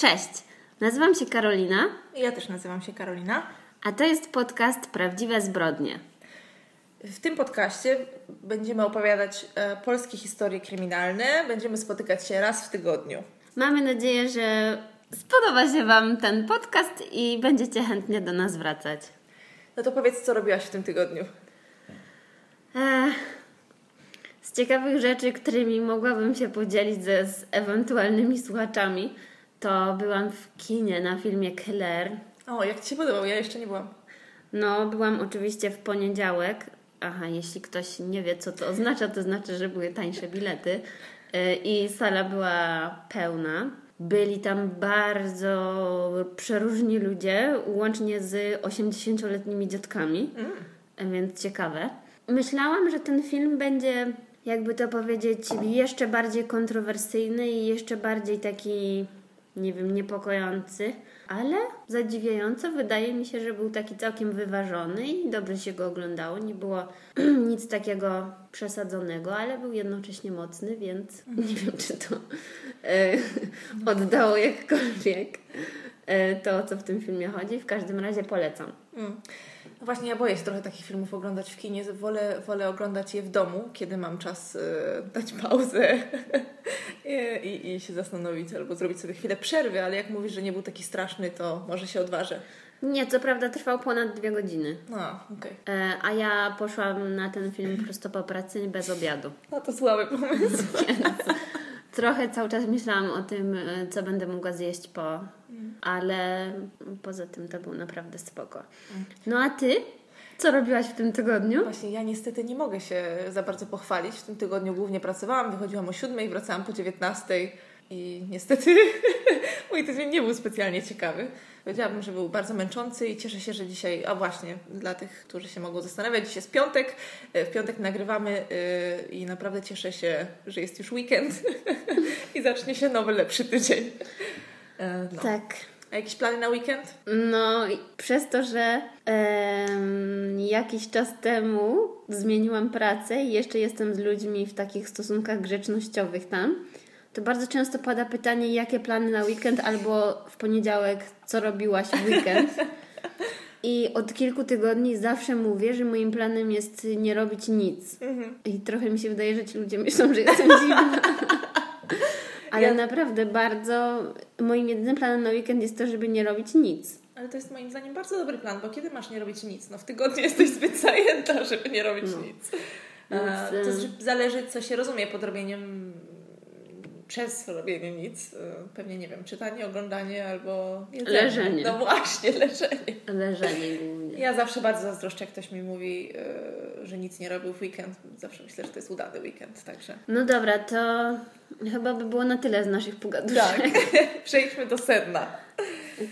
Cześć, nazywam się Karolina, Ja też nazywam się Karolina. a to jest podcast Prawdziwe Zbrodnie. W tym podcaście będziemy opowiadać e, polskie historie kryminalne. Będziemy spotykać się raz w tygodniu. Mamy nadzieję, że spodoba się Wam ten podcast i będziecie chętnie do nas wracać. No to powiedz, co robiłaś w tym tygodniu. Ech, z ciekawych rzeczy, którymi mogłabym się podzielić ze, z ewentualnymi słuchaczami, to byłam w kinie na filmie Claire. O, jak Ci się podobał? Ja jeszcze nie byłam. No, byłam oczywiście w poniedziałek. Aha, jeśli ktoś nie wie, co to oznacza, to znaczy, że były tańsze bilety Yy, i sala była pełna. Byli tam bardzo przeróżni ludzie, łącznie z 80-letnimi dziadkami, Mm. więc ciekawe. Myślałam, że ten film będzie, jakby to powiedzieć, jeszcze bardziej kontrowersyjny i jeszcze bardziej taki, nie wiem, niepokojący, ale zadziwiająco wydaje mi się, że był taki całkiem wyważony i dobrze się go oglądało. Nie było nic takiego przesadzonego, ale był jednocześnie mocny, więc nie wiem, czy to e, oddało jakkolwiek e, to, o co w tym filmie chodzi. W każdym razie polecam. Mm. No właśnie, ja boję się trochę takich filmów oglądać w kinie. Wolę, wolę oglądać je w domu, kiedy mam czas e, dać pauzę I, i, się zastanowić albo zrobić sobie chwilę przerwy, ale jak mówisz, że nie był taki straszny, to może się odważę. Nie, co prawda trwał ponad dwie godziny. No, okej. E, A ja poszłam na ten film prosto po pracy bez obiadu. No to słaby pomysł. Trochę cały czas myślałam o tym, e, co będę mogła zjeść po, ale poza tym to był naprawdę spoko. No a ty? Co robiłaś w tym tygodniu? Właśnie ja niestety nie mogę się za bardzo pochwalić. W tym tygodniu głównie pracowałam, wychodziłam o 7 i wracałam po 19 i niestety mój tydzień nie był specjalnie ciekawy. Powiedziałabym, że był bardzo męczący i cieszę się, że dzisiaj, a właśnie dla tych, którzy się mogą zastanawiać, dzisiaj jest piątek, E, w piątek nagrywamy yy, i naprawdę cieszę się, że jest już weekend i zacznie się nowy, lepszy tydzień. E, No. Tak. A jakieś plany na weekend? No, przez to, że em, jakiś czas temu zmieniłam pracę i jeszcze jestem z ludźmi w takich stosunkach grzecznościowych tam, to bardzo często pada pytanie, jakie plany na weekend albo w poniedziałek, co robiłaś w weekend. I od kilku tygodni zawsze mówię, że moim planem jest nie robić nic. I trochę mi się wydaje, że ci ludzie myślą, że jestem dziwna. Ale Ja- naprawdę bardzo moim jedynym planem na weekend jest to, żeby nie robić nic. Ale to jest moim zdaniem bardzo dobry plan, bo kiedy masz nie robić nic? No w tygodniu jesteś zbyt zajęta, żeby nie robić nic. A, Więc, to zależy, co się rozumie pod robieniem przez robienie nic. E, Pewnie, nie wiem, czytanie, oglądanie albo jedzenie. Leżenie. No właśnie, leżenie. Leżenie głównie. Ja zawsze bardzo zazdroszczę, jak ktoś mi mówi, e, że nic nie robił w weekend. Zawsze myślę, że to jest udany weekend, także... No dobra, to chyba by było na tyle z naszych pogaduszek. Tak, przejdźmy do sedna.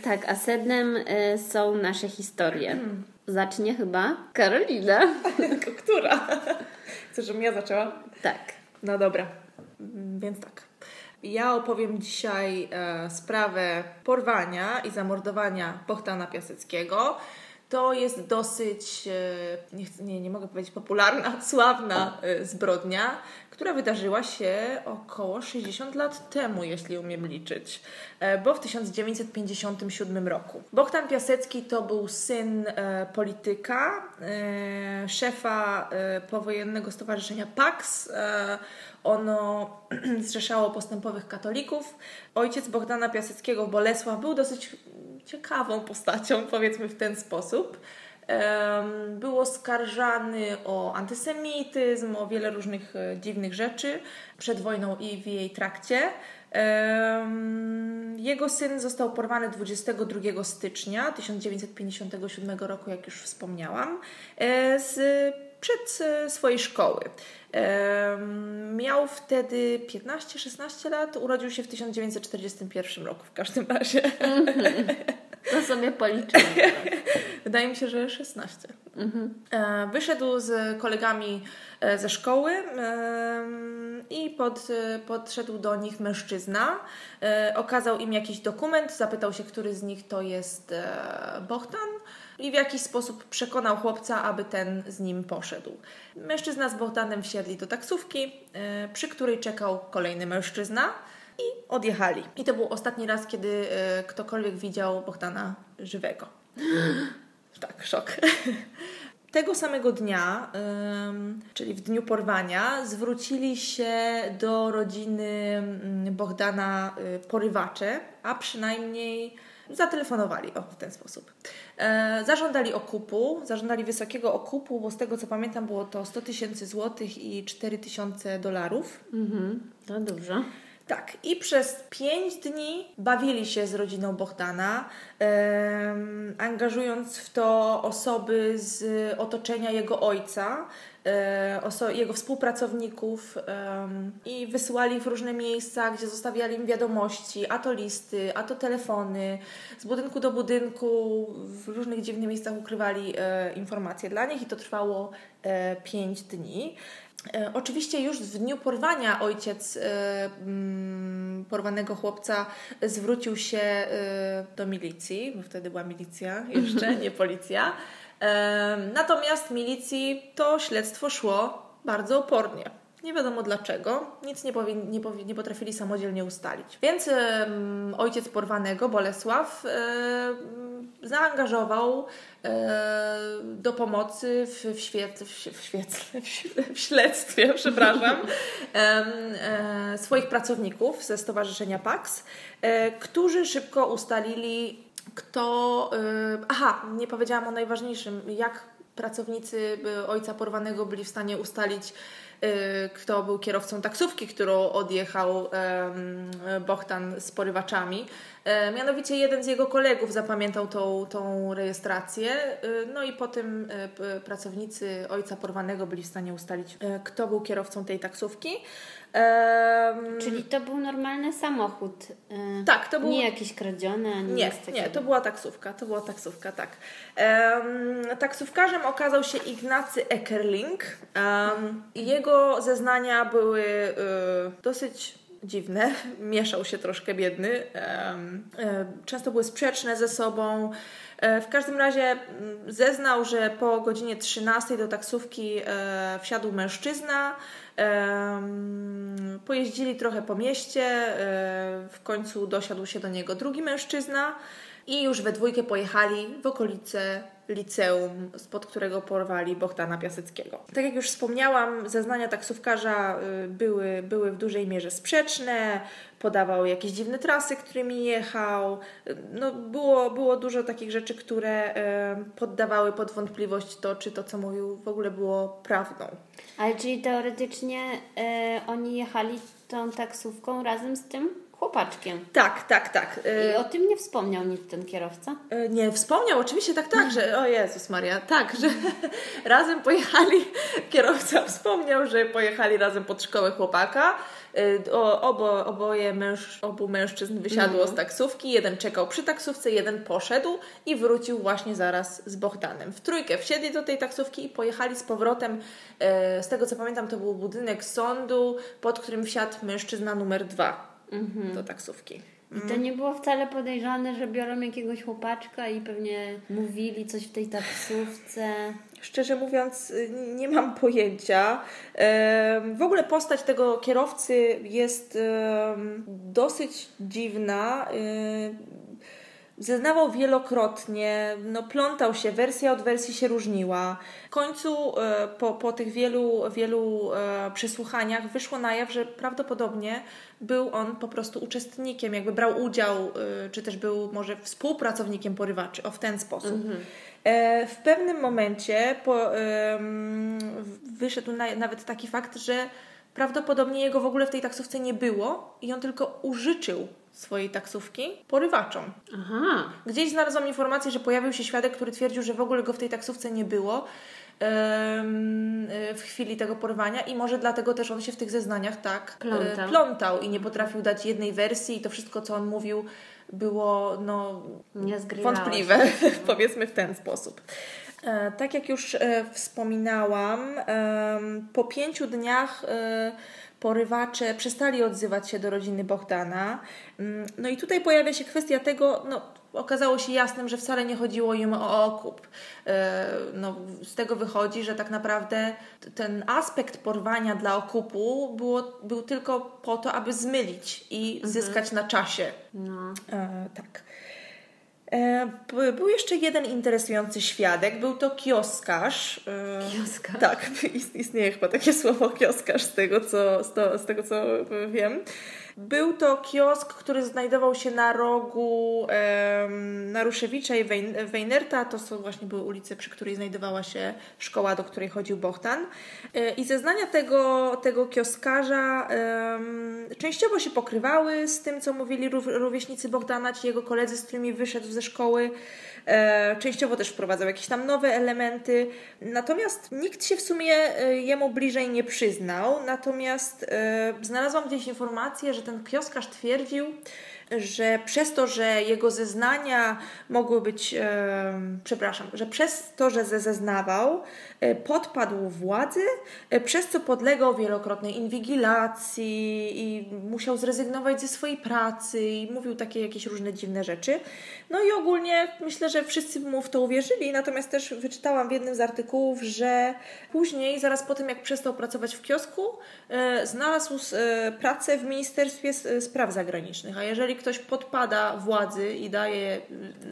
Tak, a sednem y, są nasze historie. Zacznie chyba Karolina. Która? Chcesz, żebym ja zaczęła? Tak. No dobra, Mm, więc tak. Ja opowiem dzisiaj e, sprawę porwania i zamordowania Bohtana Piaseckiego. To jest dosyć, e, nie, nie, mogę powiedzieć popularna, sławna e, zbrodnia, która wydarzyła się około 60 lat temu, jeśli umiem liczyć, e, bo w 1957 roku. Bohdan Piasecki to był syn e, polityka, e, szefa e, powojennego stowarzyszenia PAX. Ono zrzeszało postępowych katolików. Ojciec Bogdana Piaseckiego, Bolesław, był dosyć ciekawą postacią, powiedzmy w ten sposób. Był oskarżany o antysemityzm, o wiele różnych e, dziwnych rzeczy przed wojną i w jej trakcie. Jego syn został porwany 22 stycznia 1957 roku, jak już wspomniałam, e, z, przed e, swojej szkoły. Miał wtedy 15-16 lat, urodził się w 1941 roku w każdym razie. To sobie. Wydaje mi się, że 16. E, Wyszedł z kolegami e, ze szkoły i pod, podszedł do nich mężczyzna. Okazał im jakiś dokument, zapytał się, który z nich to jest Bohdan i w jakiś sposób przekonał chłopca, aby ten z nim poszedł. Mężczyzna z Bohdanem wsiedli do taksówki, e, przy której czekał kolejny mężczyzna. i odjechali. I to był ostatni raz, kiedy e, ktokolwiek widział Bogdana żywego. tak, szok. Tego samego dnia, czyli w dniu porwania, zwrócili się do rodziny mm, Bogdana y, porywacze, a przynajmniej zatelefonowali o, w ten sposób. E, zażądali okupu, zażądali wysokiego okupu, bo z tego co pamiętam było to 100 tysięcy złotych i 4 tysiące dolarów. Mhm, to dużo. Tak, i przez pięć dni bawili się z rodziną Bohdana, angażując w to osoby z otoczenia jego ojca, jego współpracowników i wysyłali ich w różne miejsca, gdzie zostawiali im wiadomości, a to listy, a to telefony, z budynku do budynku, w różnych dziwnych miejscach ukrywali e, informacje dla nich i to trwało e, pięć dni. E, oczywiście już w dniu porwania ojciec e, mm, porwanego chłopca zwrócił się e, do milicji, bo wtedy była milicja jeszcze, nie policja. Natomiast milicji to śledztwo szło bardzo opornie. Nie wiadomo dlaczego, nic nie, powi, nie, nie potrafili samodzielnie ustalić. Więc ojciec porwanego, Bolesław, zaangażował e, do pomocy w, w, świet, w, świetle, w śledztwie, przepraszam, e, e, swoich pracowników ze Stowarzyszenia PAX, e, którzy szybko ustalili, kto. E, aha, nie powiedziałam o najważniejszym, jak pracownicy ojca porwanego byli w stanie ustalić, kto był kierowcą taksówki, którą odjechał Bohtan z porywaczami. E, mianowicie jeden z jego kolegów zapamiętał tą, tą rejestrację, y, no i potem e, pracownicy ojca porwanego byli w stanie ustalić, e, kto był kierowcą tej taksówki. Um, Czyli to był normalny samochód. E, tak, to był. Nie jakiś kradziony, ani nie, nie, to była taksówka. To była taksówka, tak. Um, taksówkarzem okazał się Ignacy Eckerling. Um, jego zeznania były um, dosyć dziwne, mieszał się troszkę biedny, często były sprzeczne ze sobą. E, w każdym razie mm, zeznał, że po godzinie 13 do taksówki e, wsiadł mężczyzna. Pojeździli trochę po mieście, e, w końcu dosiadł się do niego drugi mężczyzna i już we dwójkę pojechali w okolice liceum, spod którego porwali Bohtana Piaseckiego. Tak jak już wspomniałam, zeznania taksówkarza y, były, były w dużej mierze sprzeczne, podawał jakieś dziwne trasy, którymi jechał. No, było, było dużo takich rzeczy, które poddawały pod wątpliwość to, czy to, co mówił, w ogóle było prawdą. Ale czyli teoretycznie e, oni jechali tą taksówką razem z tym chłopaczkiem. Tak, tak, tak. I o tym nie wspomniał nic ten kierowca? E, nie, wspomniał, oczywiście tak, tak, że o Jezus Maria, tak, że razem pojechali, kierowca wspomniał, że pojechali razem pod szkołę chłopaka, e, obo, oboje męż, obu mężczyzn wysiadło mm. z taksówki, jeden czekał przy taksówce, jeden poszedł i wrócił właśnie zaraz z Bohdanem. W trójkę wsiedli do tej taksówki i pojechali z powrotem, z tego co pamiętam to był budynek sądu, pod którym wsiadł mężczyzna numer dwa mhm. do taksówki. I to nie było wcale podejrzane, że biorą jakiegoś chłopaczka i pewnie mówili coś w tej taksówce. Szczerze mówiąc, y, nie mam pojęcia. W ogóle postać tego kierowcy jest dosyć dziwna. Zeznawał wielokrotnie, no plątał się, wersja od wersji się różniła. W końcu e, po, po tych wielu, wielu e, przesłuchaniach wyszło na jaw, że prawdopodobnie był on po prostu uczestnikiem, jakby brał udział, e, czy też był może współpracownikiem porywaczy, o w ten sposób. Mhm. W pewnym momencie po, wyszedł na, nawet taki fakt, że prawdopodobnie jego w ogóle w tej taksówce nie było i on tylko użyczył swojej taksówki porywaczom. Aha. Gdzieś znalazłam informację, że pojawił się świadek, który twierdził, że w ogóle go w tej taksówce nie było w chwili tego porwania i może dlatego też on się w tych zeznaniach tak e, plątał, plątał i nie potrafił dać jednej wersji i to wszystko, co on mówił było no, wątpliwe, powiedzmy w ten sposób. E, tak jak już e, wspominałam, po pięciu dniach porywacze przestali odzywać się do rodziny Bohdana. Mm, no i tutaj pojawia się kwestia tego, no okazało się jasnym, że wcale nie chodziło im o okup. E, no, z tego wychodzi, że tak naprawdę ten aspekt porwania dla okupu było, był tylko po to, aby zmylić i mhm. zyskać na czasie. No. E, tak. E, był jeszcze jeden interesujący świadek, był to kioskarz. E, kioskarz? Tak, istnieje chyba takie słowo kioskarz z tego, co, z tego, co wiem. Był to kiosk, który znajdował się na rogu Naruszewicza i Weinerta. To są właśnie były ulice, przy której znajdowała się szkoła, do której chodził Bohtan. E, I zeznania tego, tego kioskarza częściowo się pokrywały z tym, co mówili rówieśnicy Bohdana, jego koledzy, z którymi wyszedł ze szkoły. E, częściowo też wprowadzał jakieś tam nowe elementy. Natomiast nikt się w sumie e, jemu bliżej nie przyznał. Natomiast e, znalazłam gdzieś informację, że ten kioskarz twierdził, że przez to, że jego zeznania mogły być, e, przepraszam, że przez to, że zeznawał, e, podpadł władzy, e, przez co podlegał wielokrotnej inwigilacji i musiał zrezygnować ze swojej pracy i mówił takie jakieś różne dziwne rzeczy. No i ogólnie myślę, że wszyscy mu w to uwierzyli, natomiast też wyczytałam w jednym z artykułów, że później, zaraz po tym jak przestał pracować w kiosku, znalazł pracę w Ministerstwie Spraw Zagranicznych, a jeżeli ktoś podpada władzy i daje.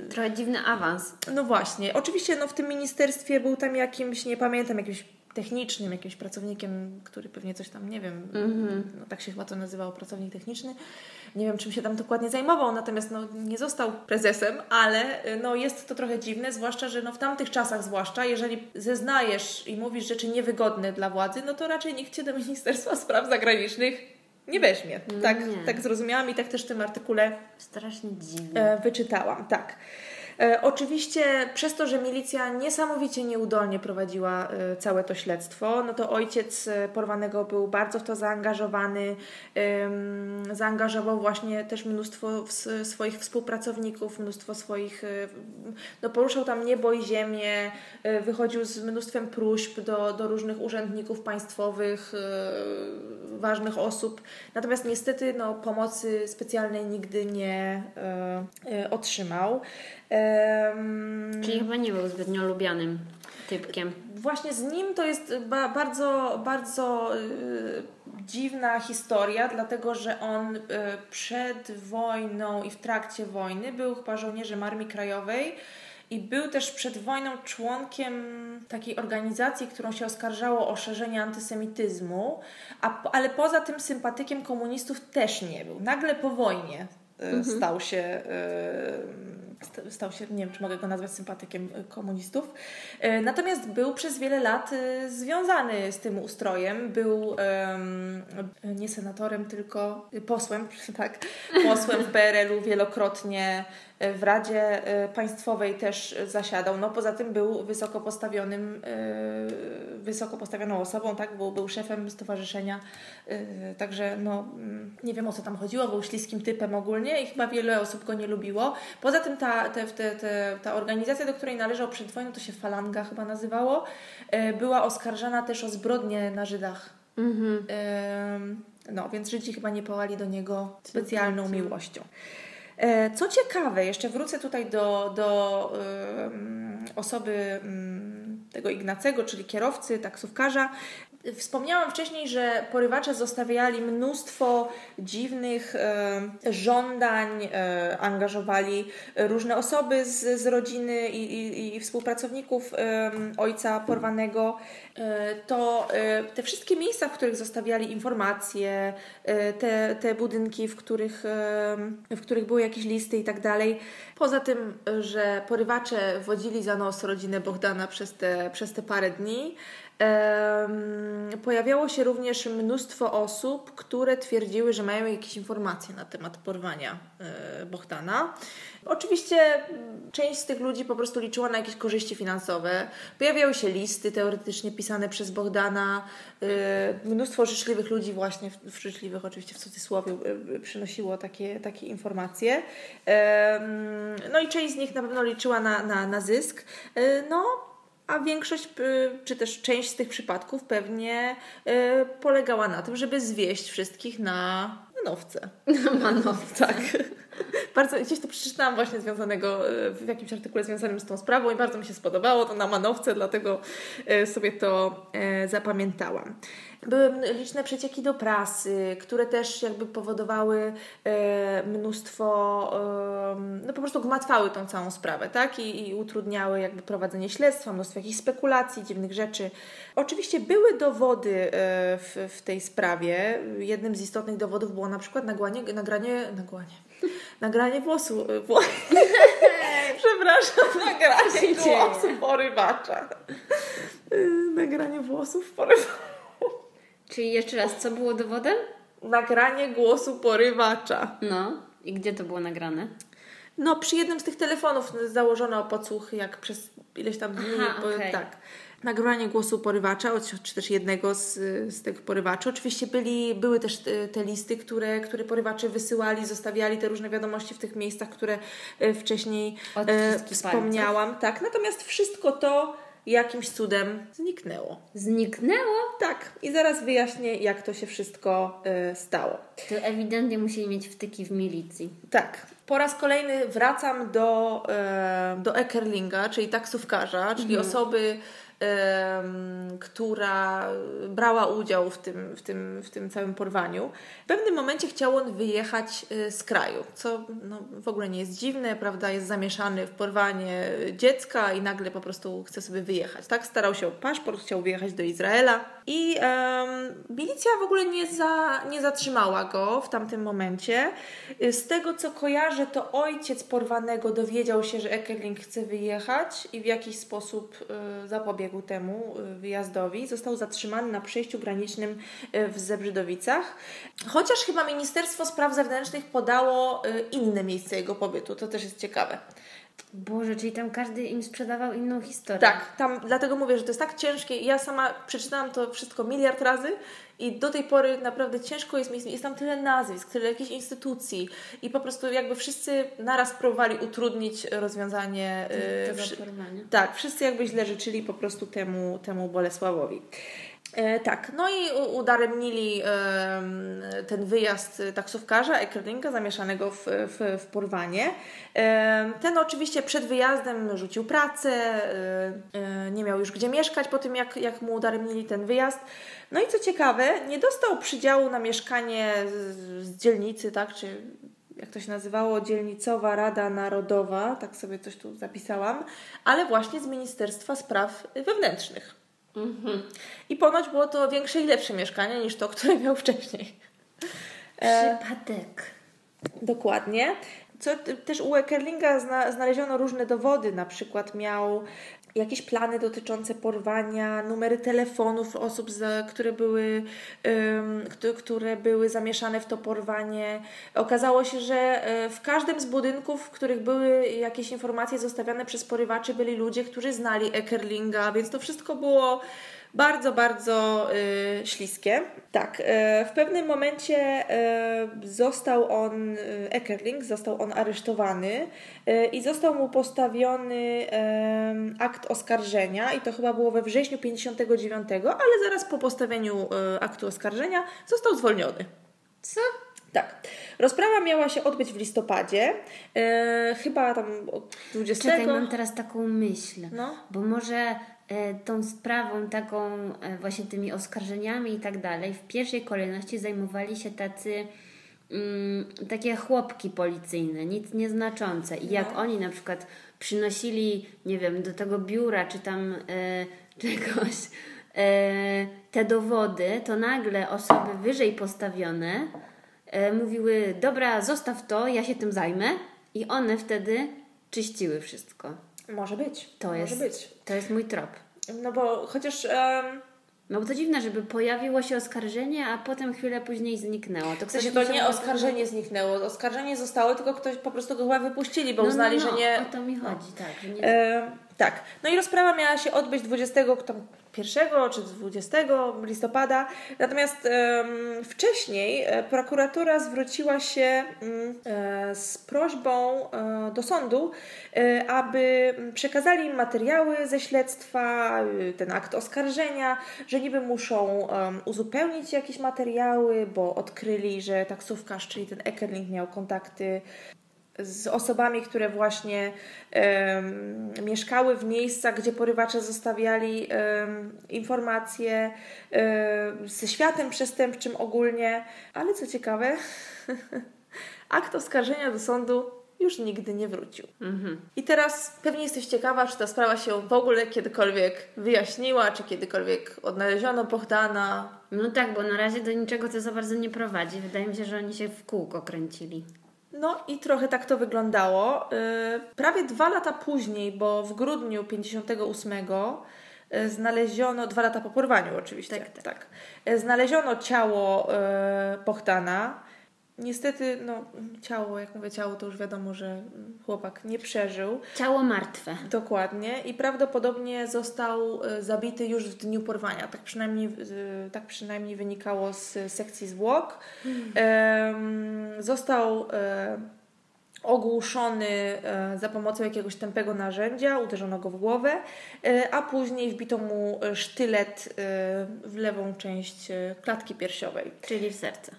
Y, Trochę dziwny awans. No właśnie. Oczywiście no, w tym ministerstwie był tam jakimś, nie pamiętam, jakimś technicznym, jakimś pracownikiem, który pewnie coś tam, nie wiem, mm-hmm. no, tak się chyba to nazywało, pracownik techniczny. Nie wiem, czym się tam dokładnie zajmował, natomiast no, nie został prezesem, ale y, no, jest to trochę dziwne, zwłaszcza, że no, w tamtych czasach zwłaszcza, jeżeli zeznajesz i mówisz rzeczy niewygodne dla władzy, no to raczej nikt Cię do Ministerstwa Spraw Zagranicznych nie weźmie. No tak, nie. tak zrozumiałam i tak też w tym artykule strasznie dziwnie e, wyczytałam. Tak. E, oczywiście przez to, że milicja niesamowicie nieudolnie prowadziła e, całe to śledztwo, no to ojciec e, porwanego był bardzo w to zaangażowany, zaangażował właśnie też mnóstwo swoich współpracowników, mnóstwo swoich, no poruszał tam niebo i ziemię, wychodził z mnóstwem próśb do, do różnych urzędników państwowych, ważnych osób, natomiast niestety no, pomocy specjalnej nigdy nie otrzymał. Um, Czyli chyba nie był zbytnio lubianym typkiem. Właśnie z nim to jest ba bardzo, bardzo y, dziwna historia, dlatego że on y, przed wojną i w trakcie wojny był chyba żołnierzem Armii Krajowej. I był też przed wojną członkiem takiej organizacji, którą się oskarżało o szerzenie antysemityzmu, a, ale poza tym sympatykiem komunistów też nie był. Nagle po wojnie mhm. stał się stał się, nie wiem, czy mogę go nazwać sympatykiem y, komunistów. Y, natomiast był przez wiele lat y, związany z tym ustrojem. Był nie senatorem, tylko posłem, tak, posłem w PRL-u wielokrotnie w Radzie e, Państwowej też zasiadał. No poza tym był wysoko postawionym, e, wysoko postawioną osobą, tak? Był, był szefem stowarzyszenia, e, także no mm, nie wiem o co tam chodziło, był śliskim typem ogólnie i chyba wiele osób go nie lubiło. Poza tym ta, te, te, te, ta organizacja, do której należał przed wojną, to się Falanga chyba nazywało, była oskarżana też o zbrodnie na Żydach. Mhm. No, więc Żydzi chyba nie pałali do niego specjalną miłością. E, co ciekawe, jeszcze wrócę tutaj do, do osoby tego Ignacego, czyli kierowcy, taksówkarza. Wspomniałam wcześniej, że porywacze zostawiali mnóstwo dziwnych e, żądań, e, angażowali różne osoby z, z rodziny i, i, i współpracowników e, ojca porwanego. E, to e, te wszystkie miejsca, w których zostawiali informacje, e, te, te budynki, w których, w których były jakieś listy i tak dalej. Poza tym, że porywacze wodzili za nos rodzinę Bohdana przez te, przez te parę dni, Pojawiało się również mnóstwo osób, które twierdziły, że mają jakieś informacje na temat porwania e, Bohdana. Oczywiście część z tych ludzi po prostu liczyła na jakieś korzyści finansowe. Pojawiały się listy teoretycznie pisane przez Bohdana. E, mnóstwo życzliwych ludzi, właśnie w życzliwych oczywiście w cudzysłowie, e, przynosiło takie, takie informacje. No i część z nich na pewno liczyła na, na, na zysk. No, a większość, y, czy też część z tych przypadków pewnie y, polegała na tym, żeby zwieść wszystkich na manowce. Na manowce. Tak. bardzo, gdzieś to przeczytałam właśnie związanego y, w jakimś artykule związanym z tą sprawą i bardzo mi się spodobało to na manowce, dlatego sobie to zapamiętałam. Były liczne przecieki do prasy, które też jakby powodowały mnóstwo, no po prostu gmatwały tą całą sprawę, tak? I, I utrudniały jakby prowadzenie śledztwa, mnóstwo jakichś spekulacji, dziwnych rzeczy. Oczywiście były dowody w, w tej sprawie. Jednym z istotnych dowodów było na przykład nagranie, nagranie, nagranie nagranie włosu. Wło... Przepraszam, nagranie głosu porywacza. Nagranie włosów porywacza. Czyli jeszcze raz, co było dowodem? Nagranie głosu porywacza. No, i gdzie to było nagrane? No, przy jednym z tych telefonów założono podsłuch, jak przez ileś tam dni. Aha, okay. Tak nagrywanie głosu porywacza, czy też jednego z, z tych porywaczy. Oczywiście byli, były też te, te, listy, które, które porywacze wysyłali, zostawiali te różne wiadomości w tych miejscach, które e, wcześniej e, wspomniałam. Tak, natomiast wszystko to jakimś cudem zniknęło. Zniknęło? Tak. I zaraz wyjaśnię, jak to się wszystko y, stało. To ewidentnie musieli mieć wtyki w milicji. Tak. Po raz kolejny wracam do, do Ekerlinga, czyli taksówkarza, czyli mhm. osoby, która brała udział w tym, w, tym, w tym całym porwaniu. W pewnym momencie chciał on wyjechać y, z kraju, co no, w ogóle nie jest dziwne, prawda? Jest zamieszany w porwanie dziecka i nagle po prostu chce sobie wyjechać. Tak? Starał się o paszport, chciał wyjechać do Izraela i um, milicja w ogóle nie, za, nie zatrzymała go w tamtym momencie. Z tego co kojarzę, to ojciec porwanego dowiedział się, że Ekerling chce wyjechać i w jakiś sposób y, zapobiegł temu y, wyjazdowi. Został zatrzymany na przejściu granicznym y, w Zebrzydowicach. Chociaż chyba Ministerstwo Spraw Zewnętrznych podało y, inne miejsce jego pobytu. To też jest ciekawe. Boże, czyli tam każdy im sprzedawał inną historię. Tak, tam dlatego mówię, że to jest tak ciężkie. Ja sama przeczytałam to wszystko miliard razy i do tej pory naprawdę ciężko jest mi, jest tam tyle nazwisk, tyle jakichś instytucji i po prostu jakby wszyscy naraz próbowali utrudnić rozwiązanie. Tego yy, tak, wszyscy jakby źle życzyli po prostu temu, temu Bolesławowi. E, tak, no i udaremnili ten wyjazd taksówkarza Ekerlinga zamieszanego w, w, w porwanie. Ten oczywiście przed wyjazdem rzucił pracę, e, e, nie miał już gdzie mieszkać po tym, jak, jak mu udaremnili ten wyjazd. No i co ciekawe, nie dostał przydziału na mieszkanie z, z dzielnicy, tak, czy jak to się nazywało, Dzielnicowa Rada Narodowa, tak sobie coś tu zapisałam, ale właśnie z Ministerstwa Spraw Wewnętrznych. Mhm. I ponoć było to większe i lepsze mieszkanie niż to, które miał wcześniej. Przypadek. E, dokładnie. Co też u Ekerlinga zna, znaleziono różne dowody, na przykład miał jakieś plany dotyczące porwania, numery telefonów osób, które, były, które były zamieszane w to porwanie. Okazało się, że e, w każdym z budynków, w których były jakieś informacje zostawiane przez porywaczy, byli ludzie, którzy znali Ekerlinga, więc to wszystko było bardzo, bardzo y, śliskie. Tak, y, w pewnym momencie y, został on, y, Ekerling, został on aresztowany y, i został mu postawiony akt oskarżenia i to chyba było we wrześniu 59, ale zaraz po postawieniu y, aktu oskarżenia został zwolniony. Co? Tak. Rozprawa miała się odbyć w listopadzie, chyba tam 20. Czekaj, mam teraz taką myśl, no. bo może tą sprawą, taką e, właśnie tymi oskarżeniami i tak dalej, w pierwszej kolejności zajmowali się tacy mm, takie chłopki policyjne, nic nieznaczące. I jak no. oni na przykład przynosili, nie wiem, do tego biura czy tam e, czegoś e, te dowody, to nagle osoby wyżej postawione e, mówiły: Dobra, zostaw to, ja się tym zajmę. I one wtedy czyściły wszystko. Może być. To Może jest, być. To jest mój trop. No bo chociaż... Um... No bo to dziwne, żeby pojawiło się oskarżenie, a potem chwilę później zniknęło. To, w sensie to nie oskarżenie to... zniknęło. Oskarżenie zostało, tylko ktoś po prostu go chyba wypuścili, bo no, uznali, no, no, że nie... o to mi chodzi, tak. Nie... E, Tak. No i rozprawa miała się odbyć 20 tam, 1 czy 20 listopada. Natomiast um, wcześniej e, prokuratura zwróciła się um, z prośbą e, do sądu, aby przekazali im materiały ze śledztwa, e, ten akt oskarżenia, że niby muszą um, uzupełnić jakieś materiały, bo odkryli, że taksówkarz, czyli ten Ekerling miał kontakty z osobami, które właśnie um, mieszkały w miejscach, gdzie porywacze zostawiali um, informacje um, ze światem przestępczym ogólnie. Ale co ciekawe, akt oskarżenia do sądu już nigdy nie wrócił. Mhm. I teraz pewnie jesteś ciekawa, czy ta sprawa się w ogóle kiedykolwiek wyjaśniła, czy kiedykolwiek odnaleziono Bohdana. No tak, bo na razie do niczego to za bardzo nie prowadzi. Wydaje mi się, że oni się w kółko kręcili. No i trochę tak to wyglądało. Yy, prawie dwa lata później, bo w grudniu 58 yy, znaleziono, dwa lata po porwaniu oczywiście, Tak, tak. tak. Yy, znaleziono ciało Bohdana. Niestety, no, ciało, jak mówię ciało, to już wiadomo, że chłopak nie przeżył. Ciało martwe. Dokładnie i prawdopodobnie został e, zabity już w dniu porwania. Tak przynajmniej, e, tak przynajmniej wynikało z sekcji zwłok. Em, został e, ogłuszony za pomocą jakiegoś tępego narzędzia, uderzono go w głowę, a później wbito mu sztylet w lewą część klatki piersiowej. Czyli w serce.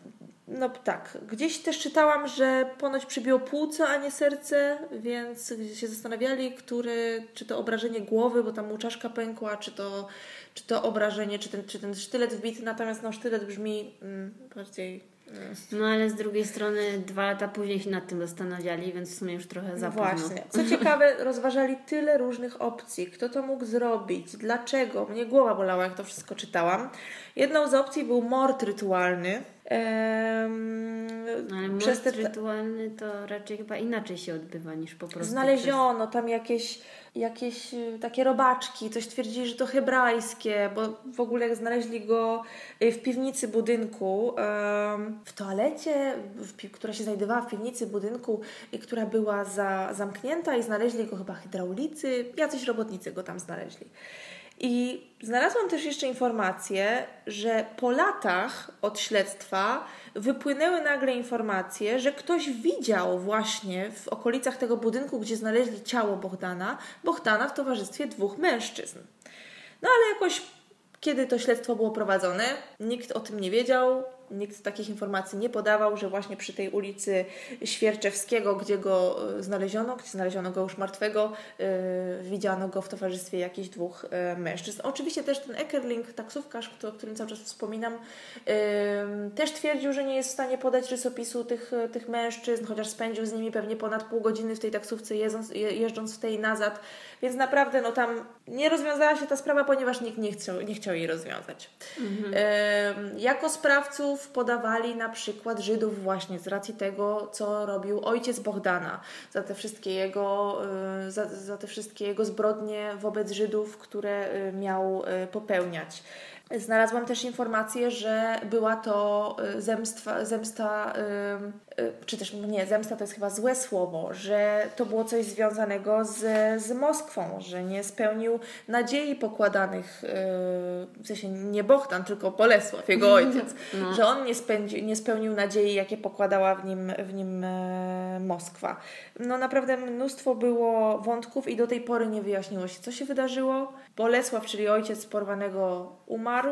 No tak. Gdzieś też czytałam, że ponoć przybiło płuce, a nie serce, więc gdzieś się zastanawiali, który, czy to obrażenie głowy, bo tam mu czaszka pękła, czy to, czy to obrażenie, czy ten, czy ten sztylet wbity. Natomiast no, sztylet brzmi mm, bardziej... mm, No ale z drugiej strony dwa lata później się nad tym zastanawiali, więc w sumie już trochę za No właśnie. Co ciekawe, rozważali tyle różnych opcji. Kto to mógł zrobić? Dlaczego? Mnie głowa bolała, jak to wszystko czytałam. Jedną z opcji był mord rytualny. No, ale przez te- rytualny to raczej chyba inaczej się odbywa niż po prostu. Znaleziono tam jakieś, jakieś y, takie robaczki, coś twierdzili, że to hebrajskie, bo w ogóle znaleźli go y, w piwnicy budynku, w toalecie, która się znajdowała w piwnicy budynku i która była za, zamknięta i znaleźli go chyba hydraulicy, jacyś robotnicy go tam znaleźli. I znalazłam też jeszcze informację, że po latach od śledztwa wypłynęły nagle informacje, że ktoś widział właśnie w okolicach tego budynku, gdzie znaleźli ciało Bohdana, Bohdana w towarzystwie dwóch mężczyzn. No ale jakoś, kiedy to śledztwo było prowadzone, nikt o tym nie wiedział, nikt takich informacji nie podawał, że właśnie przy tej ulicy Świerczewskiego, gdzie go e, znaleziono, gdzie znaleziono go już martwego, e, widziano go w towarzystwie jakichś dwóch e, mężczyzn. Oczywiście też ten Ekerling, taksówkarz, o którym cały czas wspominam, też twierdził, że nie jest w stanie podać rysopisu tych, tych mężczyzn, chociaż spędził z nimi pewnie ponad pół godziny w tej taksówce jeżdżąc, je- jeżdżąc w tej nazad, więc naprawdę no tam nie rozwiązała się ta sprawa, ponieważ nikt nie chciał, nie chciał jej rozwiązać. Em, jako sprawców podawali na przykład Żydów właśnie z racji tego, co robił ojciec Bohdana, za te wszystkie jego, y, za, za te wszystkie jego zbrodnie wobec Żydów, które y, miał y, popełniać. Znalazłam też informację, że była to zemstwa, zemsta, czy też nie, zemsta to jest chyba złe słowo, że to było coś związanego z, z Moskwą, że nie spełnił nadziei pokładanych, y, w sensie nie Bohdan, tylko Bolesław, jego ojciec, że on nie, spędzi, nie spełnił nadziei, jakie pokładała w nim, w nim e, Moskwa. No naprawdę mnóstwo było wątków i do tej pory nie wyjaśniło się, co się wydarzyło. Bolesław, czyli ojciec porwanego, umarł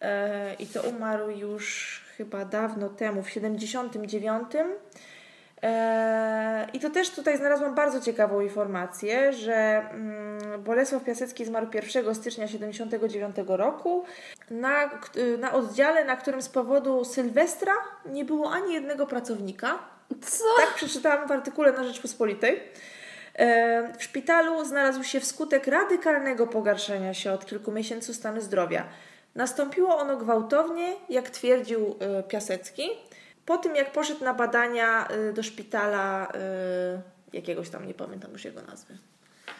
e, i to umarł już chyba dawno temu, w 79. E, I to też tutaj znalazłam bardzo ciekawą informację, że mm, Bolesław Piasecki zmarł 1 stycznia 79 roku na, k- na oddziale, na którym z powodu Sylwestra nie było ani jednego pracownika. Co? Tak przeczytałam w artykule na Rzeczpospolitej. E, W szpitalu znalazł się wskutek radykalnego pogarszania się od kilku miesięcy stanu zdrowia. Nastąpiło ono gwałtownie, jak twierdził e, Piasecki, po tym jak poszedł na badania e, do szpitala e, jakiegoś tam, nie pamiętam już jego nazwy.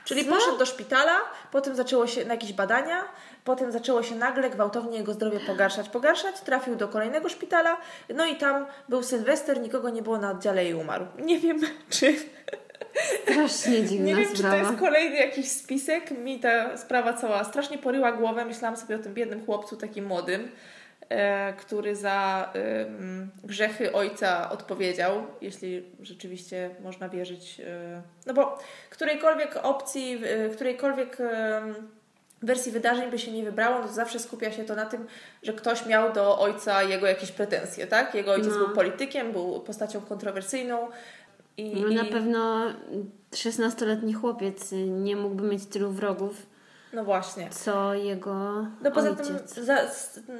Czyli Co? poszedł do szpitala, potem zaczęło się na jakieś badania, potem zaczęło się nagle gwałtownie jego zdrowie pogarszać, pogarszać, trafił do kolejnego szpitala, no i tam był Sylwester, nikogo nie było na oddziale i umarł. Nie wiem, czy Strasznie dziwna Nie wiem, sprawa. czy to jest kolejny jakiś spisek. Mi ta sprawa cała strasznie poryła głowę. Myślałam sobie o tym biednym chłopcu, takim młodym, e, który za em, grzechy ojca odpowiedział, jeśli rzeczywiście można wierzyć. E, no bo którejkolwiek opcji, e, którejkolwiek wersji wydarzeń by się nie wybrało, no to zawsze skupia się to na tym, że ktoś miał do ojca jego jakieś pretensje, tak? Jego ojciec No. był politykiem, był postacią kontrowersyjną. I, No na i- pewno 16-letni chłopiec nie mógłby mieć tylu wrogów, No właśnie. co jego No poza ojciec. tym za,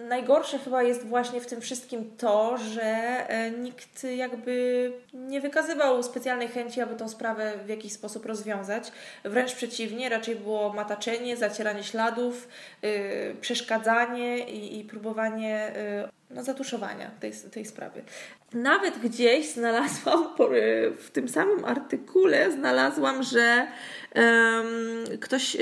najgorsze chyba jest właśnie w tym wszystkim to, że e, nikt jakby nie wykazywał specjalnej chęci, aby tą sprawę w jakiś sposób rozwiązać. Wręcz przeciwnie, raczej było mataczenie, zacieranie śladów, y, przeszkadzanie i, i próbowanie y, no, zatuszowania tej, tej sprawy. Nawet gdzieś znalazłam y, w tym samym artykule znalazłam, że em, ktoś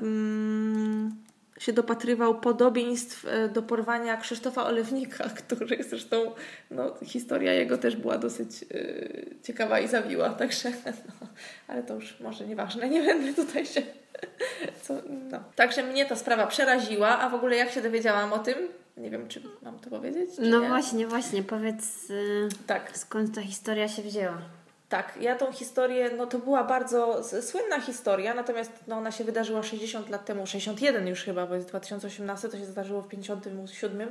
mm, się dopatrywał podobieństw e, do porwania Krzysztofa Olewnika, który zresztą, no, historia jego też była dosyć y, ciekawa i zawiła, także, no, ale to już może nieważne, nie będę tutaj się, co, no. Także mnie ta sprawa przeraziła, a w ogóle jak się dowiedziałam o tym, nie wiem, czy mam to powiedzieć, No nie? właśnie, właśnie, powiedz y, Tak, skąd ta historia się wzięła. tak, ja tą historię, no to była bardzo słynna historia, natomiast no, ona się wydarzyła 60 lat temu, 61 już chyba, bo jest 2018, to się zdarzyło w 57.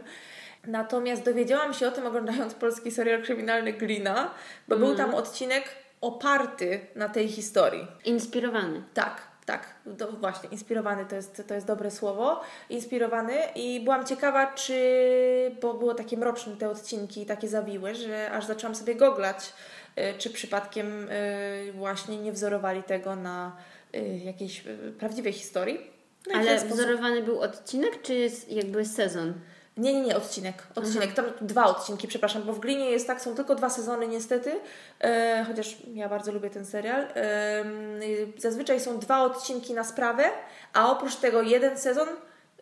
Natomiast dowiedziałam się o tym oglądając polski serial kryminalny Glina, bo był tam odcinek oparty na tej historii. Inspirowany. Tak, tak, to właśnie, inspirowany to jest, to jest dobre słowo, inspirowany i byłam ciekawa, czy, bo było takie mroczne te odcinki, takie zawiłe, że aż zaczęłam sobie goglać, y, czy przypadkiem y, właśnie nie wzorowali tego na y, jakiejś prawdziwej historii. No Ale sposób- wzorowany był odcinek, czy jest jakby sezon? Nie, nie, nie, odcinek. Odcinek. Tam dwa odcinki, przepraszam, bo w Glinie jest tak, są tylko dwa sezony niestety, e, chociaż ja bardzo lubię ten serial. E, zazwyczaj są dwa odcinki na sprawę, a oprócz tego jeden sezon,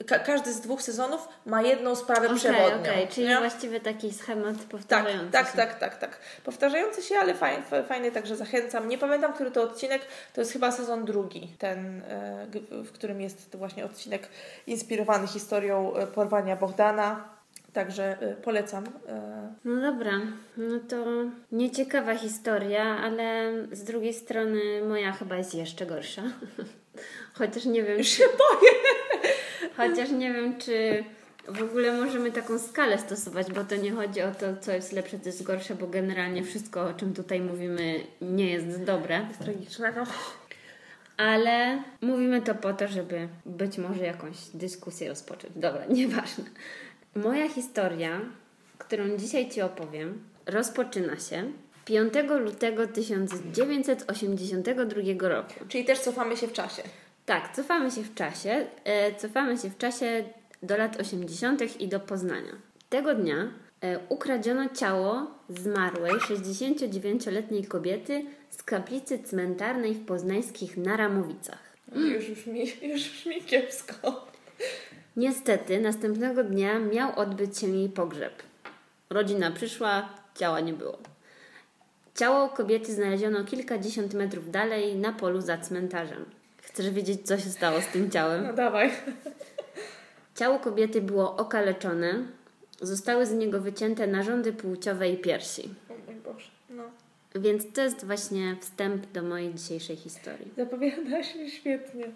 ka- każdy z dwóch sezonów ma jedną sprawę Okej, przewodnią. okej, czyli nie? właściwie taki schemat Tak, powtarzający tak, się. tak, tak, tak. Powtarzający się, ale fajny, fajny, także zachęcam. Nie pamiętam, który to odcinek, to jest chyba sezon drugi, ten, e, w którym jest to właśnie odcinek inspirowany historią e, porwania Bohdana. Także e, polecam. No dobra, no to nieciekawa historia, ale z drugiej strony moja chyba jest jeszcze gorsza. Chociaż nie wiem, Już się boję. Chociaż nie wiem, czy w ogóle możemy taką skalę stosować, bo to nie chodzi o to, co jest lepsze, co jest gorsze, bo generalnie wszystko, o czym tutaj mówimy, nie jest dobre. Tragiczne, no. Ale mówimy to po to, żeby być może jakąś dyskusję rozpocząć. Dobra, nieważne. Moja historia, którą dzisiaj Ci opowiem, rozpoczyna się 5 lutego 1982 roku. Czyli też cofamy się w czasie. Tak, cofamy się w czasie. E, cofamy się w czasie do lat 80. i do Poznania. Tego dnia e, ukradziono ciało zmarłej 69-letniej kobiety z kaplicy cmentarnej w poznańskich Naramowicach. Już brzmi, już brzmi kiepsko. Niestety, następnego dnia miał odbyć się jej pogrzeb. Rodzina przyszła, ciała nie było. Ciało kobiety znaleziono kilkadziesiąt metrów dalej na polu za cmentarzem. Chcesz wiedzieć, co się stało z tym ciałem? No dawaj. Ciało kobiety było okaleczone, zostały z niego wycięte narządy płciowe i piersi. O mój Boże. No. Więc to jest właśnie wstęp do mojej dzisiejszej historii. Zapowiada się świetnie.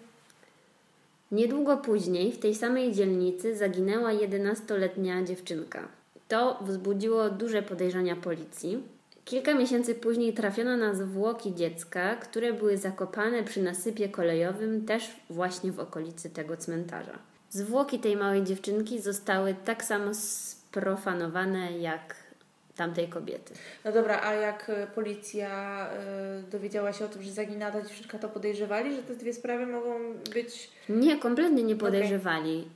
Niedługo później w tej samej dzielnicy zaginęła 11-letnia dziewczynka. To wzbudziło duże podejrzenia policji. Kilka miesięcy później trafiono na zwłoki dziecka, które były zakopane przy nasypie kolejowym, też właśnie w okolicy tego cmentarza. Zwłoki tej małej dziewczynki zostały tak samo sprofanowane jak tamtej kobiety. No dobra, a jak e, policja e, dowiedziała się o tym, że zaginęła ta dziewczynka, to podejrzewali, że te dwie sprawy mogą być... Nie, kompletnie nie podejrzewali.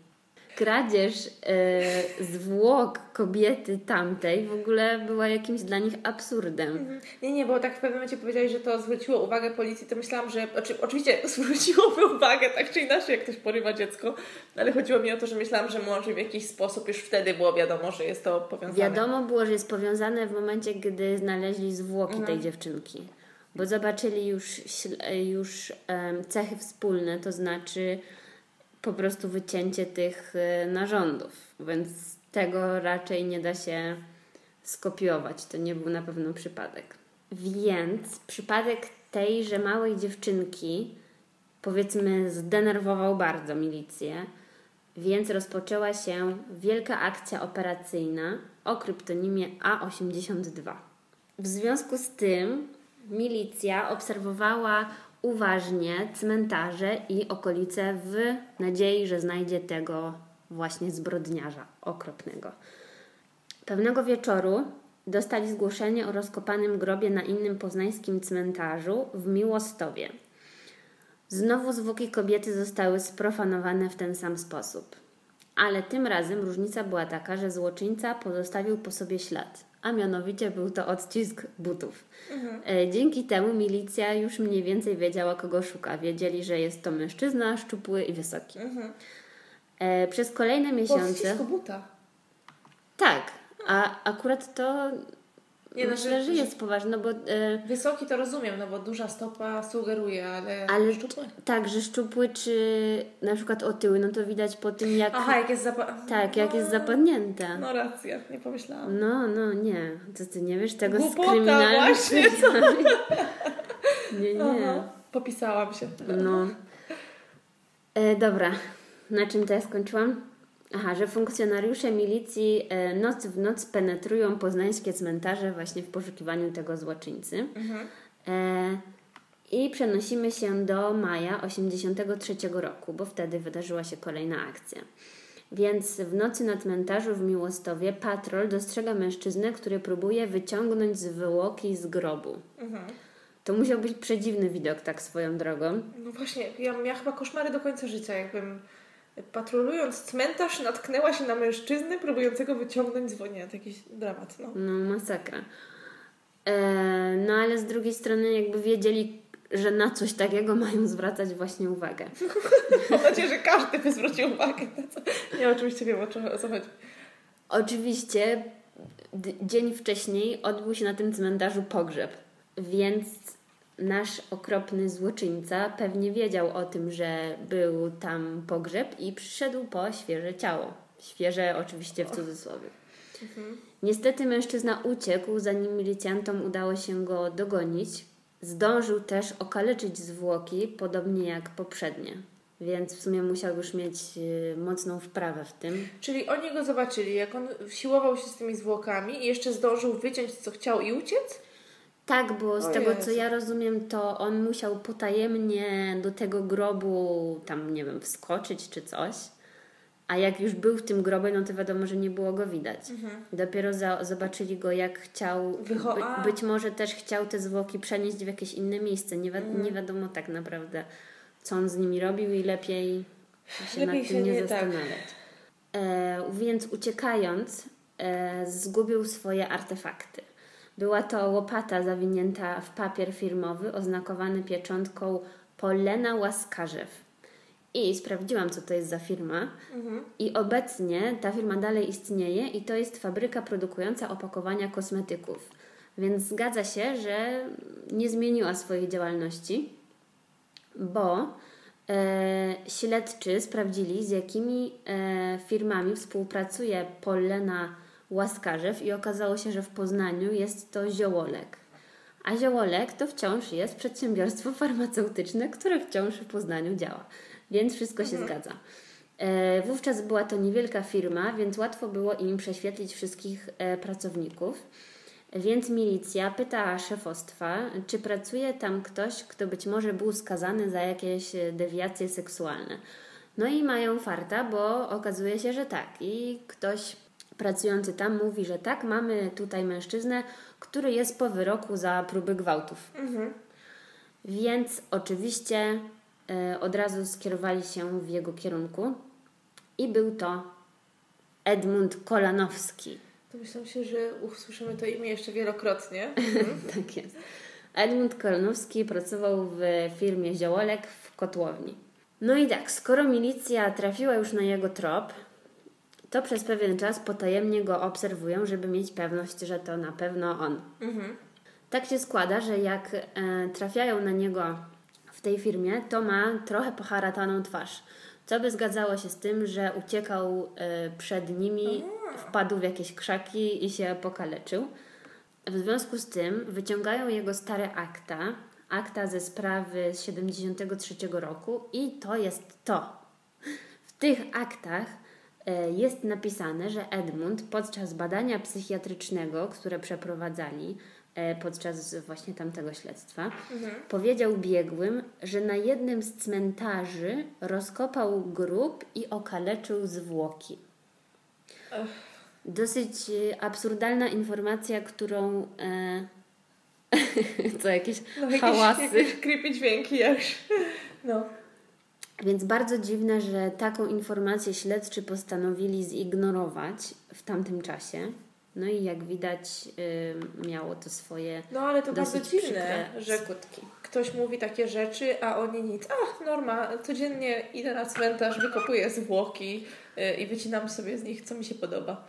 Kradzież e, zwłok kobiety tamtej w ogóle była jakimś dla nich absurdem. Nie, nie, bo tak w pewnym momencie powiedziałeś, że to zwróciło uwagę policji, to myślałam, że oczy, oczywiście zwróciłoby uwagę tak czy inaczej, jak ktoś porywa dziecko, ale chodziło mi o to, że myślałam, że może w jakiś sposób już wtedy było wiadomo, że jest to powiązane. Wiadomo było, że jest powiązane w momencie, gdy znaleźli zwłoki tej dziewczynki. bo zobaczyli już, już cechy wspólne, to znaczy po prostu wycięcie tych e, narządów, więc tego raczej nie da się skopiować. To nie był na pewno przypadek. Więc przypadek tejże małej dziewczynki, powiedzmy, zdenerwował bardzo milicję, więc rozpoczęła się wielka akcja operacyjna o kryptonimie A82. W związku z tym milicja obserwowała uważnie cmentarze i okolice w nadziei, że znajdzie tego właśnie zbrodniarza okropnego. Pewnego wieczoru dostali zgłoszenie o rozkopanym grobie na innym poznańskim cmentarzu w Miłostowie. Znowu zwłoki kobiety zostały sprofanowane w ten sam sposób. Ale tym razem różnica była taka, że złoczyńca pozostawił po sobie ślad, a mianowicie był to odcisk butów. Mhm. E, dzięki temu milicja już mniej więcej wiedziała, kogo szuka. Wiedzieli, że jest to mężczyzna szczupły i wysoki. Mhm. E, przez kolejne miesiące. Po buta. Tak, a akurat to nie, Myślę, że, że jest poważne, no bo... E, wysoki to rozumiem, no bo duża stopa sugeruje, ale, ale szczupły? Tak, że szczupły czy na przykład otyły, no to widać po tym jak... Aha, jak jest zapa... Tak, jak no, jest zapadnięte. No racja, nie pomyślałam. No, no, nie. To ty nie wiesz tego Głupota, z kryminalnym właśnie, co? Nie, nie. Aha, popisałam się. No. E, dobra, na czym to ja skończyłam? Aha, że funkcjonariusze milicji e, noc w noc penetrują poznańskie cmentarze właśnie w poszukiwaniu tego złoczyńcy. Mhm. E, I przenosimy się do maja 83 roku, bo wtedy wydarzyła się kolejna akcja. Więc w nocy na cmentarzu w Miłostowie patrol dostrzega mężczyznę, który próbuje wyciągnąć zwłoki z grobu. Mhm. To musiał być przedziwny widok, tak swoją drogą. No właśnie, ja miałam chyba koszmary do końca życia, jakbym patrolując cmentarz, natknęła się na mężczyznę próbującego wyciągnąć dzwonię. To jakiś dramat, no. No, masakra. E, no, ale z drugiej strony jakby wiedzieli, że na coś takiego mają zwracać właśnie uwagę. Mam nadzieję, że każdy by zwrócił uwagę na co. Nie, oczywiście wiem, o co chodzi. Oczywiście dzień wcześniej odbył się na tym cmentarzu pogrzeb, więc nasz okropny złoczyńca pewnie wiedział o tym, że był tam pogrzeb i przyszedł po świeże ciało. Świeże oczywiście w cudzysłowie. Mhm. Niestety mężczyzna uciekł, zanim milicjantom udało się go dogonić. Zdążył też okaleczyć zwłoki, podobnie jak poprzednie. Więc w sumie musiał już mieć y, mocną wprawę w tym. Czyli oni go zobaczyli, jak on siłował się z tymi zwłokami i jeszcze zdążył wyciąć co chciał i uciec? Tak, bo z o tego Jezu. co ja rozumiem, to on musiał potajemnie do tego grobu tam, nie wiem, wskoczyć czy coś. A jak już był w tym grobie, no to wiadomo, że nie było go widać. Mhm. Dopiero za, zobaczyli go, jak chciał. Wycho- by, być może też chciał te zwłoki przenieść w jakieś inne miejsce. Nie, wi- mhm. nie wiadomo tak naprawdę, co on z nimi robił i lepiej się lepiej nad tym się nie, nie tak. zastanawiać. Tak. E, więc uciekając, e, zgubił swoje artefakty. Była to łopata zawinięta w papier firmowy oznakowany pieczątką Polena Łaskarzew. I sprawdziłam, co to jest za firma. Mhm. I obecnie ta firma dalej istnieje i to jest fabryka produkująca opakowania kosmetyków. Więc zgadza się, że nie zmieniła swojej działalności, bo e, śledczy sprawdzili, z jakimi e, firmami współpracuje Polena Łaskarzew i okazało się, że w Poznaniu jest to Ziołolek. A Ziołolek to wciąż jest przedsiębiorstwo farmaceutyczne, które wciąż w Poznaniu działa. Więc wszystko się mhm. zgadza. E, wówczas była to niewielka firma, więc łatwo było im prześwietlić wszystkich e, pracowników. Więc milicja pyta szefostwa, czy pracuje tam ktoś, kto być może był skazany za jakieś dewiacje seksualne. No i mają farta, bo okazuje się, że tak. I ktoś pracujący tam mówi, że tak, mamy tutaj mężczyznę, który jest po wyroku za próby gwałtów. Mhm. Więc oczywiście y, od razu skierowali się w jego kierunku i był to Edmund Kolanowski. To myślę się, że usłyszymy to imię jeszcze wielokrotnie. Mhm. tak jest. Edmund Kolanowski pracował w firmie Ziołolek w Kotłowni. No i tak, skoro milicja trafiła już na jego trop, to przez pewien czas potajemnie go obserwują, żeby mieć pewność, że to na pewno on. Mhm. tak się składa, że jak e, trafiają na niego w tej firmie, to ma trochę poharataną twarz. Co by zgadzało się z tym, że uciekał e, przed nimi, wpadł w jakieś krzaki i się pokaleczył. W związku z tym wyciągają jego stare akta, akta ze sprawy z 73 roku i to jest to. W tych aktach jest napisane, że Edmund podczas badania psychiatrycznego, które przeprowadzali e, podczas właśnie tamtego śledztwa, powiedział biegłym, że na jednym z cmentarzy rozkopał grób i okaleczył zwłoki. Dosyć e, absurdalna informacja, którą. E, co jakieś No, hałasy. Jakieś, jakieś creepy dźwięki już. No. Więc bardzo dziwne, że taką informację śledczy postanowili zignorować w tamtym czasie. No i jak widać, y, miało to swoje No ale to bardzo dziwne, że skutki. ktoś mówi takie rzeczy, a oni nic. Ach, norma, codziennie idę na cmentarz, wykopuję zwłoki yy, i wycinam sobie z nich, co mi się podoba.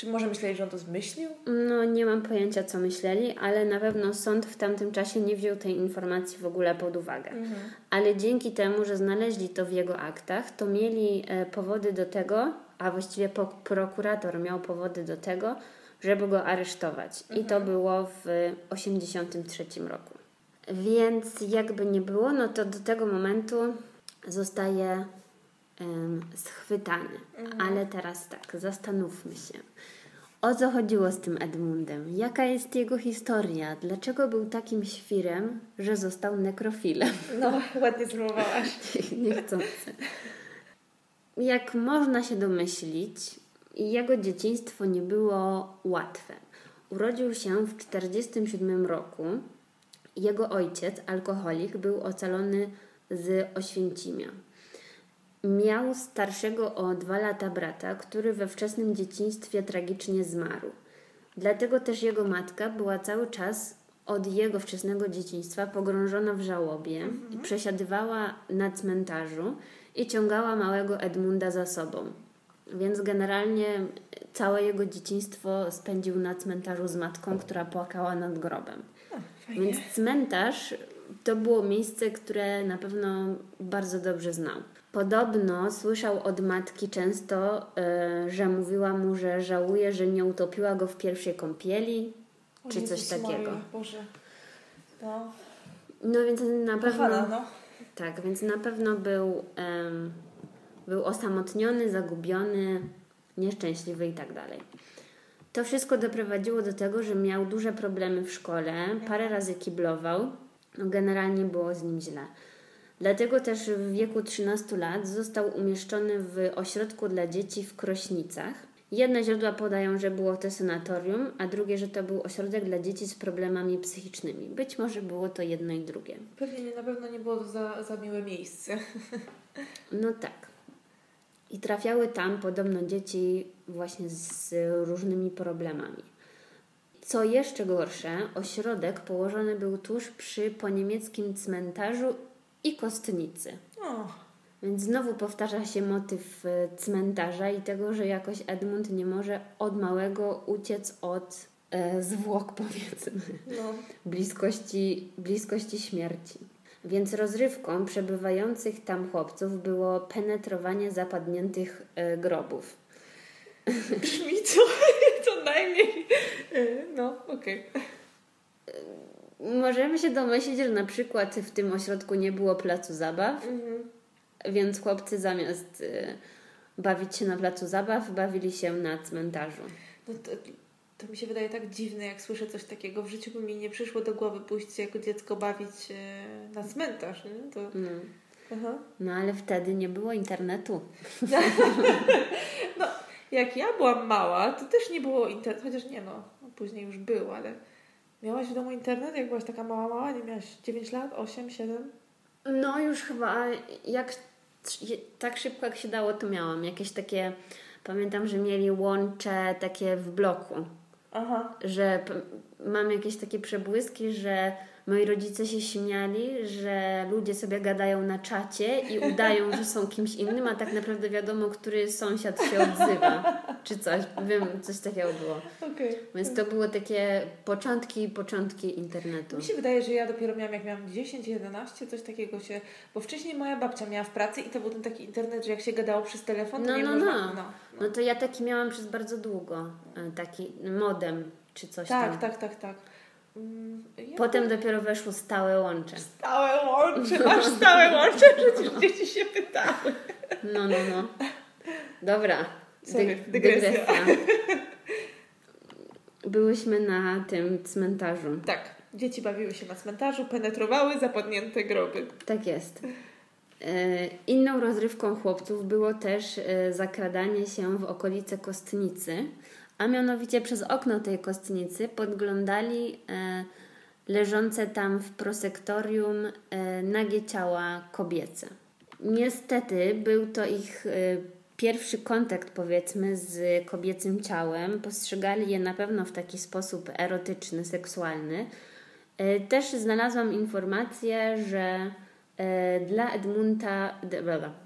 Czy może myśleli, że on to zmyślił? No, nie mam pojęcia, co myśleli, ale na pewno sąd w tamtym czasie nie wziął tej informacji w ogóle pod uwagę. Ale dzięki temu, że znaleźli to w jego aktach, to mieli e, powody do tego, a właściwie prokurator miał powody do tego, żeby go aresztować. I to było w 1983 roku. Więc jakby nie było, no to do tego momentu zostaje schwytany. Ale teraz tak, zastanówmy się. O co chodziło z tym Edmundem? Jaka jest jego historia? Dlaczego był takim świrem, że został nekrofilem? No, ładnie zrymowałaś. Niechcący. Jak można się domyślić, jego dzieciństwo nie było łatwe. Urodził się w 1947 roku. Jego ojciec, alkoholik, był ocalony z Oświęcimia. Miał starszego o dwa lata brata, który we wczesnym dzieciństwie tragicznie zmarł. Dlatego też jego matka była cały czas od jego wczesnego dzieciństwa pogrążona w żałobie i przesiadywała na cmentarzu i ciągała małego Edmunda za sobą. Więc generalnie całe jego dzieciństwo spędził na cmentarzu z matką, która płakała nad grobem. Więc cmentarz to było miejsce, które na pewno bardzo dobrze znał. Podobno słyszał od matki często, y, że mówiła mu, że żałuje, że nie utopiła go w pierwszej kąpieli, O czy coś Jezus takiego. Maria, Boże. No, No więc na pewno. kochana, no. Tak, więc na pewno był, był osamotniony, zagubiony, nieszczęśliwy i tak dalej. To wszystko doprowadziło do tego, że miał duże problemy w szkole, parę razy kiblował, no generalnie było z nim źle. Dlatego też w wieku 13 lat został umieszczony w ośrodku dla dzieci w Krośnicach. Jedne źródła podają, że było to sanatorium, a drugie, że to był ośrodek dla dzieci z problemami psychicznymi. Być może było to jedno i drugie. Pewnie nie, na pewno nie było to za, za miłe miejsce. No tak. I trafiały tam podobno dzieci właśnie z różnymi problemami. Co jeszcze gorsze, ośrodek położony był tuż przy poniemieckim cmentarzu i kostnicy. O, Więc znowu powtarza się motyw e, cmentarza i tego, że jakoś Edmund nie może od małego uciec od e, zwłok, powiedzmy no. bliskości, bliskości śmierci. Więc rozrywką przebywających tam chłopców było penetrowanie zapadniętych e, grobów. Brzmi to co najmniej. e, No, okej. Możemy się domyślić, że na przykład w tym ośrodku nie było placu zabaw, więc chłopcy zamiast e, bawić się na placu zabaw, bawili się na cmentarzu. No to, to mi się wydaje tak dziwne, jak słyszę coś takiego. W życiu by mi nie przyszło do głowy pójść jako dziecko bawić e, na cmentarz. Nie? To, No. aha. no ale wtedy nie było internetu. No, jak ja byłam mała, to też nie było internetu, chociaż nie no, później już był, ale miałaś w domu internet, jak byłaś taka mała, mała, nie miałaś 9 lat, 8, 7? No już chyba jak tak szybko jak się dało, to miałam jakieś takie. Pamiętam, że mieli łącze takie w bloku, Aha. że mam jakieś takie przebłyski, że moi rodzice się śmiali, że ludzie sobie gadają na czacie i udają, że są kimś innym, a tak naprawdę wiadomo, który sąsiad się odzywa, czy coś. Wiem, coś takiego było. Okay. Więc to było takie początki, początki internetu. Mi się wydaje, że ja dopiero miałam, jak miałam 10, 11, coś takiego się... Bo wcześniej moja babcia miała w pracy i to był ten taki internet, że jak się gadało przez telefon, to no, nie no, można... No. No, no. no to ja taki miałam przez bardzo długo. e, Taki modem, czy coś tak, tam. Tak, tak, tak, mm, ja Potem to... dopiero weszło stałe łącze. Stałe łącze, masz stałe łącze, przecież dzieci się pytały. No, no, no. Dobra. Sorry, dygresja. dygresja. Byłyśmy na tym cmentarzu. Tak. Dzieci bawiły się na cmentarzu, penetrowały zapadnięte groby. Tak jest. E, inną rozrywką chłopców było też e, zakradanie się w okolice kostnicy, a mianowicie przez okno tej kostnicy podglądali e, leżące tam w prosektorium nagie ciała kobiece. Niestety był to ich pierwszy kontakt, powiedzmy, z kobiecym ciałem. Postrzegali je na pewno w taki sposób erotyczny, seksualny. Też znalazłam informację, że dla Edmunda,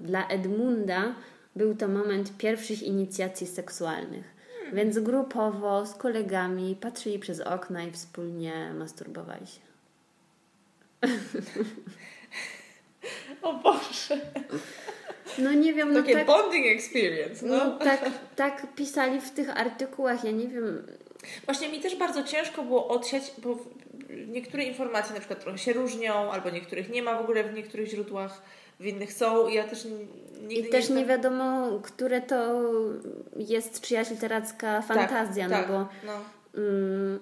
dla Edmunda był to moment pierwszych inicjacji seksualnych. Więc grupowo z kolegami patrzyli przez okna i wspólnie masturbowali się. O Boże. No nie wiem. No Takie tak, bonding experience. No. no tak, tak pisali w tych artykułach, ja nie wiem. Właśnie mi też bardzo ciężko było odsiać, bo niektóre informacje na przykład trochę się różnią, albo niektórych nie ma w ogóle w niektórych źródłach, w innych są. Ja też nigdy I też nie, nie wiadomo, które to jest czyjaś literacka tak, fantazja, tak, no tak, bo. No. Mm,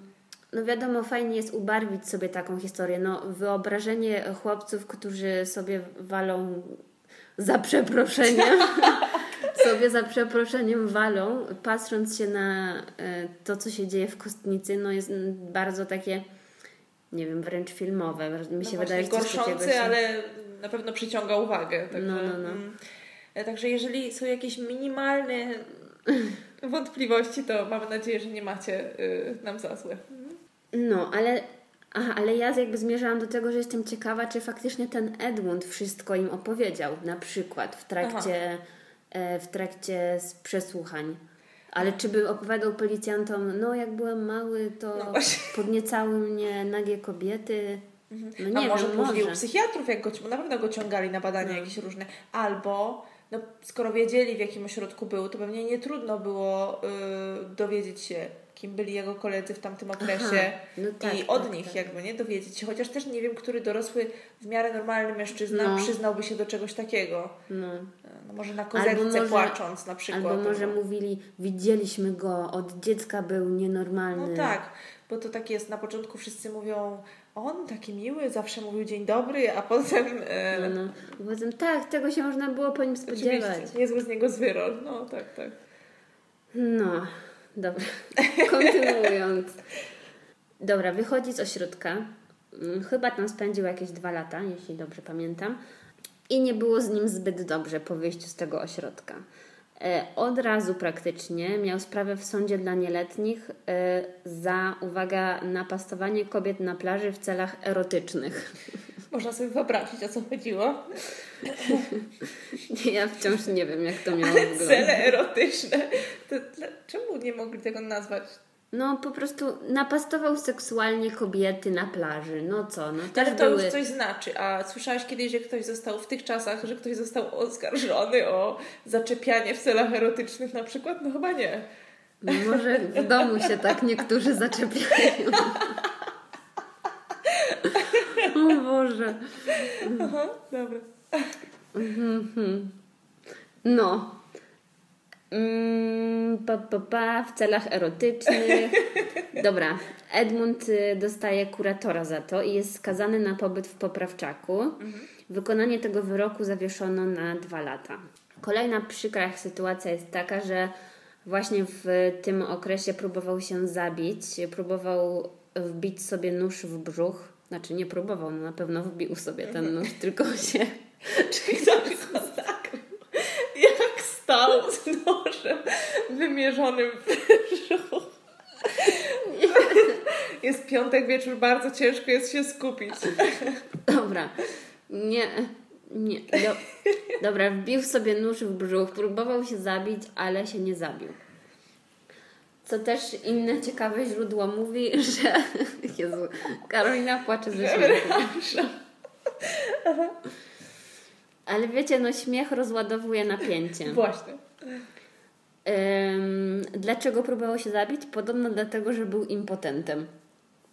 no wiadomo, fajnie jest ubarwić sobie taką historię. No, wyobrażenie chłopców, którzy sobie walą za przeproszeniem, sobie za przeproszeniem walą, patrząc się na e, to, co się dzieje w kostnicy, no jest bardzo takie, nie wiem, wręcz filmowe. Mi no się wydaje, że gorszący, się... ale na pewno przyciąga uwagę. Także, no, no, no. Mm, e, także jeżeli są jakieś minimalne wątpliwości, to mamy nadzieję, że nie macie y, nam za złe. No, ale Aha, ale ja jakby zmierzałam do tego, że jestem ciekawa, czy faktycznie ten Edmund wszystko im opowiedział, na przykład w trakcie, e, w trakcie przesłuchań. Ale czy by opowiadał policjantom, no jak byłem mały, to no podniecały mnie nagie kobiety. Mhm. No nie A może wiem, może. psychiatrów, jak go, na pewno go ciągali na badania no. jakieś różne. Albo no, skoro wiedzieli w jakim ośrodku był, to pewnie nie trudno było y, dowiedzieć się, kim byli jego koledzy w tamtym okresie no tak, i od tak, nich tak. jakby nie dowiedzieć się. Chociaż też nie wiem, który dorosły, w miarę normalny mężczyzna no. przyznałby się do czegoś takiego. No. no może na kozetce płacząc na przykład. Albo może no. mówili, widzieliśmy go, od dziecka był nienormalny. No tak, bo to tak jest, na początku wszyscy mówią on taki miły, zawsze mówił dzień dobry, a potem... E... No, no. Potem tak, tego się można było po nim spodziewać. Oczywiście, niezły z niego zwyrol, no tak, tak. No, Dobra, kontynuując. Dobra, wychodzi z ośrodka. Mm, chyba tam spędził jakieś dwa lata, jeśli dobrze pamiętam. I nie było z nim zbyt dobrze po wyjściu z tego ośrodka. E, od razu praktycznie miał sprawę w sądzie dla nieletnich e, za, uwaga, napastowanie kobiet na plaży w celach erotycznych. Można sobie wyobrazić, o co chodziło. ja wciąż nie wiem, jak to miało wyglądać. Cele erotyczne. To, czemu nie mogli tego nazwać? No po prostu napastował seksualnie kobiety na plaży. No co? No, Ale to były... już coś znaczy. A słyszałaś kiedyś, że ktoś został w tych czasach, że ktoś został oskarżony o zaczepianie w celach erotycznych na przykład? No chyba nie. No może w domu się tak niektórzy zaczepiają. O Boże. Aha, dobra. Mhm. No. Mm, pa, pa, pa, w celach erotycznych. Dobra. Edmund y, dostaje kuratora za to i jest skazany na pobyt w poprawczaku. Mhm. Wykonanie tego wyroku zawieszono na dwa lata. Kolejna przykra sytuacja jest taka, że właśnie w tym okresie próbował się zabić, próbował wbić sobie nóż w brzuch znaczy nie próbował, no na pewno wbił sobie ten nóż, tylko się... Czyli to tak, jak stał z nożem wymierzonym w brzuch. Jest piątek wieczór bardzo ciężko jest się skupić. Dobra. Nie. Nie. Do, dobra, wbił sobie nóż w brzuch, próbował się zabić, ale się nie zabił. Co też inne ciekawe źródło mówi, że. Jezu, Karolina płacze ze śmiechu. Ale wiecie, no śmiech rozładowuje napięcie. Właśnie. Ym, dlaczego próbował się zabić? Podobno dlatego, że był impotentem.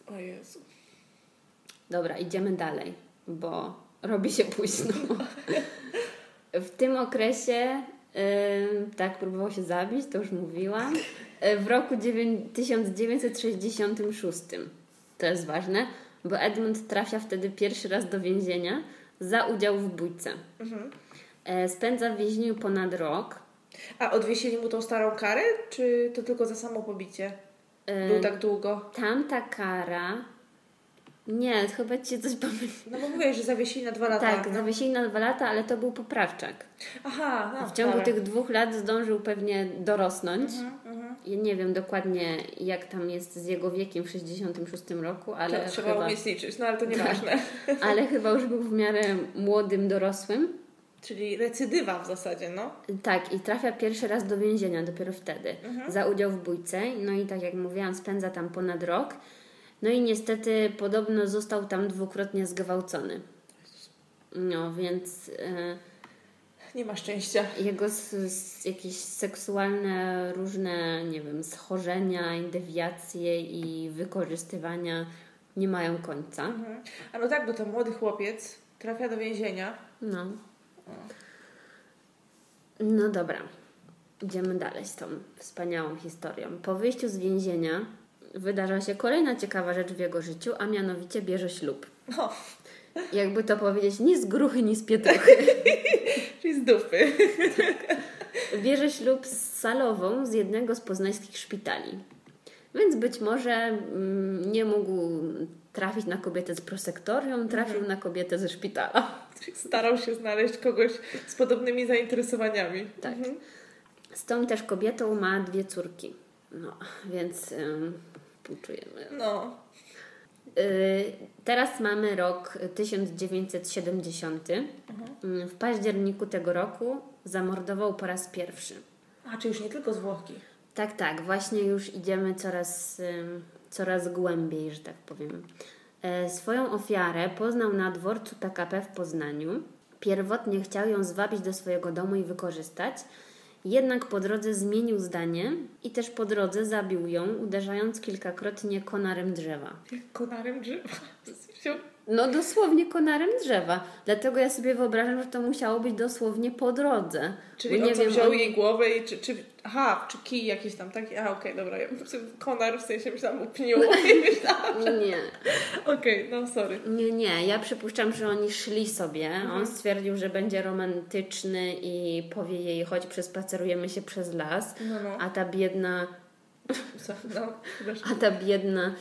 O Jezu. Dobra, idziemy dalej, bo robi się późno. W tym okresie, tak, próbował się zabić, to już mówiłam. W roku dziewię- 1966, to jest ważne, bo Edmund trafia wtedy pierwszy raz do więzienia za udział w bójce. Mhm. E, Spędza w więzieniu ponad rok. A odwiesili mu tą starą karę, czy to tylko za samo pobicie? E, Był tak długo. Tamta kara. Nie, chyba ci coś pomyliło. No bo mówię, że zawiesili na dwa lata. Tak, no. zawiesili na dwa lata, ale to był poprawczak. Aha, no, W ciągu dobra. tych dwóch lat zdążył pewnie dorosnąć. Mhm. Ja nie wiem dokładnie, jak tam jest z jego wiekiem w 66 roku, ale To trzeba chyba, umieć liczyć, no ale to Tak. nieważne. ale chyba już był w miarę młodym, dorosłym. Czyli recydywa w zasadzie, no. Tak, i trafia pierwszy raz do więzienia dopiero wtedy Mhm. za udział w bójce. No i tak jak mówiłam, spędza tam ponad rok. No i niestety podobno został tam dwukrotnie zgwałcony. No więc e, Nie ma szczęścia. jego s, s, jakieś seksualne różne, nie wiem, schorzenia, i dewiacje i wykorzystywania nie mają końca. Mhm. A no tak, bo to młody chłopiec trafia do więzienia. No. No dobra. Idziemy dalej z tą wspaniałą historią. Po wyjściu z więzienia wydarza się kolejna ciekawa rzecz w jego życiu, a mianowicie bierze ślub. O, Jakby to powiedzieć, ni z gruchy, ni z pietruchy. czyli z dupy. Bierze ślub z salową z jednego z poznańskich szpitali. Więc być może mm, nie mógł trafić na kobietę z prosektorium, trafił na kobietę ze szpitala. Czyli starał się znaleźć kogoś z podobnymi zainteresowaniami. Tak. Mhm. Z tą też kobietą ma dwie córki. No, więc współczujemy. No. Y, teraz mamy rok 1970. Mhm. Y, W październiku tego roku zamordował po raz pierwszy. A, czy już nie tylko zwłoki. Tak, tak, właśnie już idziemy coraz, coraz głębiej, że tak powiem. E, swoją ofiarę poznał na dworcu PKP w Poznaniu. Pierwotnie chciał ją zwabić do swojego domu i wykorzystać, jednak po drodze zmienił zdanie i też po drodze zabił ją, uderzając kilkakrotnie konarem drzewa. Konarem drzewa. No dosłownie konarem drzewa. Dlatego ja sobie wyobrażam, że to musiało być dosłownie po drodze. Czyli Bo on co wziął on- jej głowę i czy, czy... Aha, czy kij jakiś tam taki? A, okej, dobra. Ja konar w sensie myślałam upniu i myślałam... Nie. Okej, no sorry. Nie, nie. Ja przypuszczam, że oni szli sobie. Mhm. On stwierdził, że będzie romantyczny i powie jej, chodź, przespacerujemy się przez las. No, no. A ta biedna? No, a ta biedna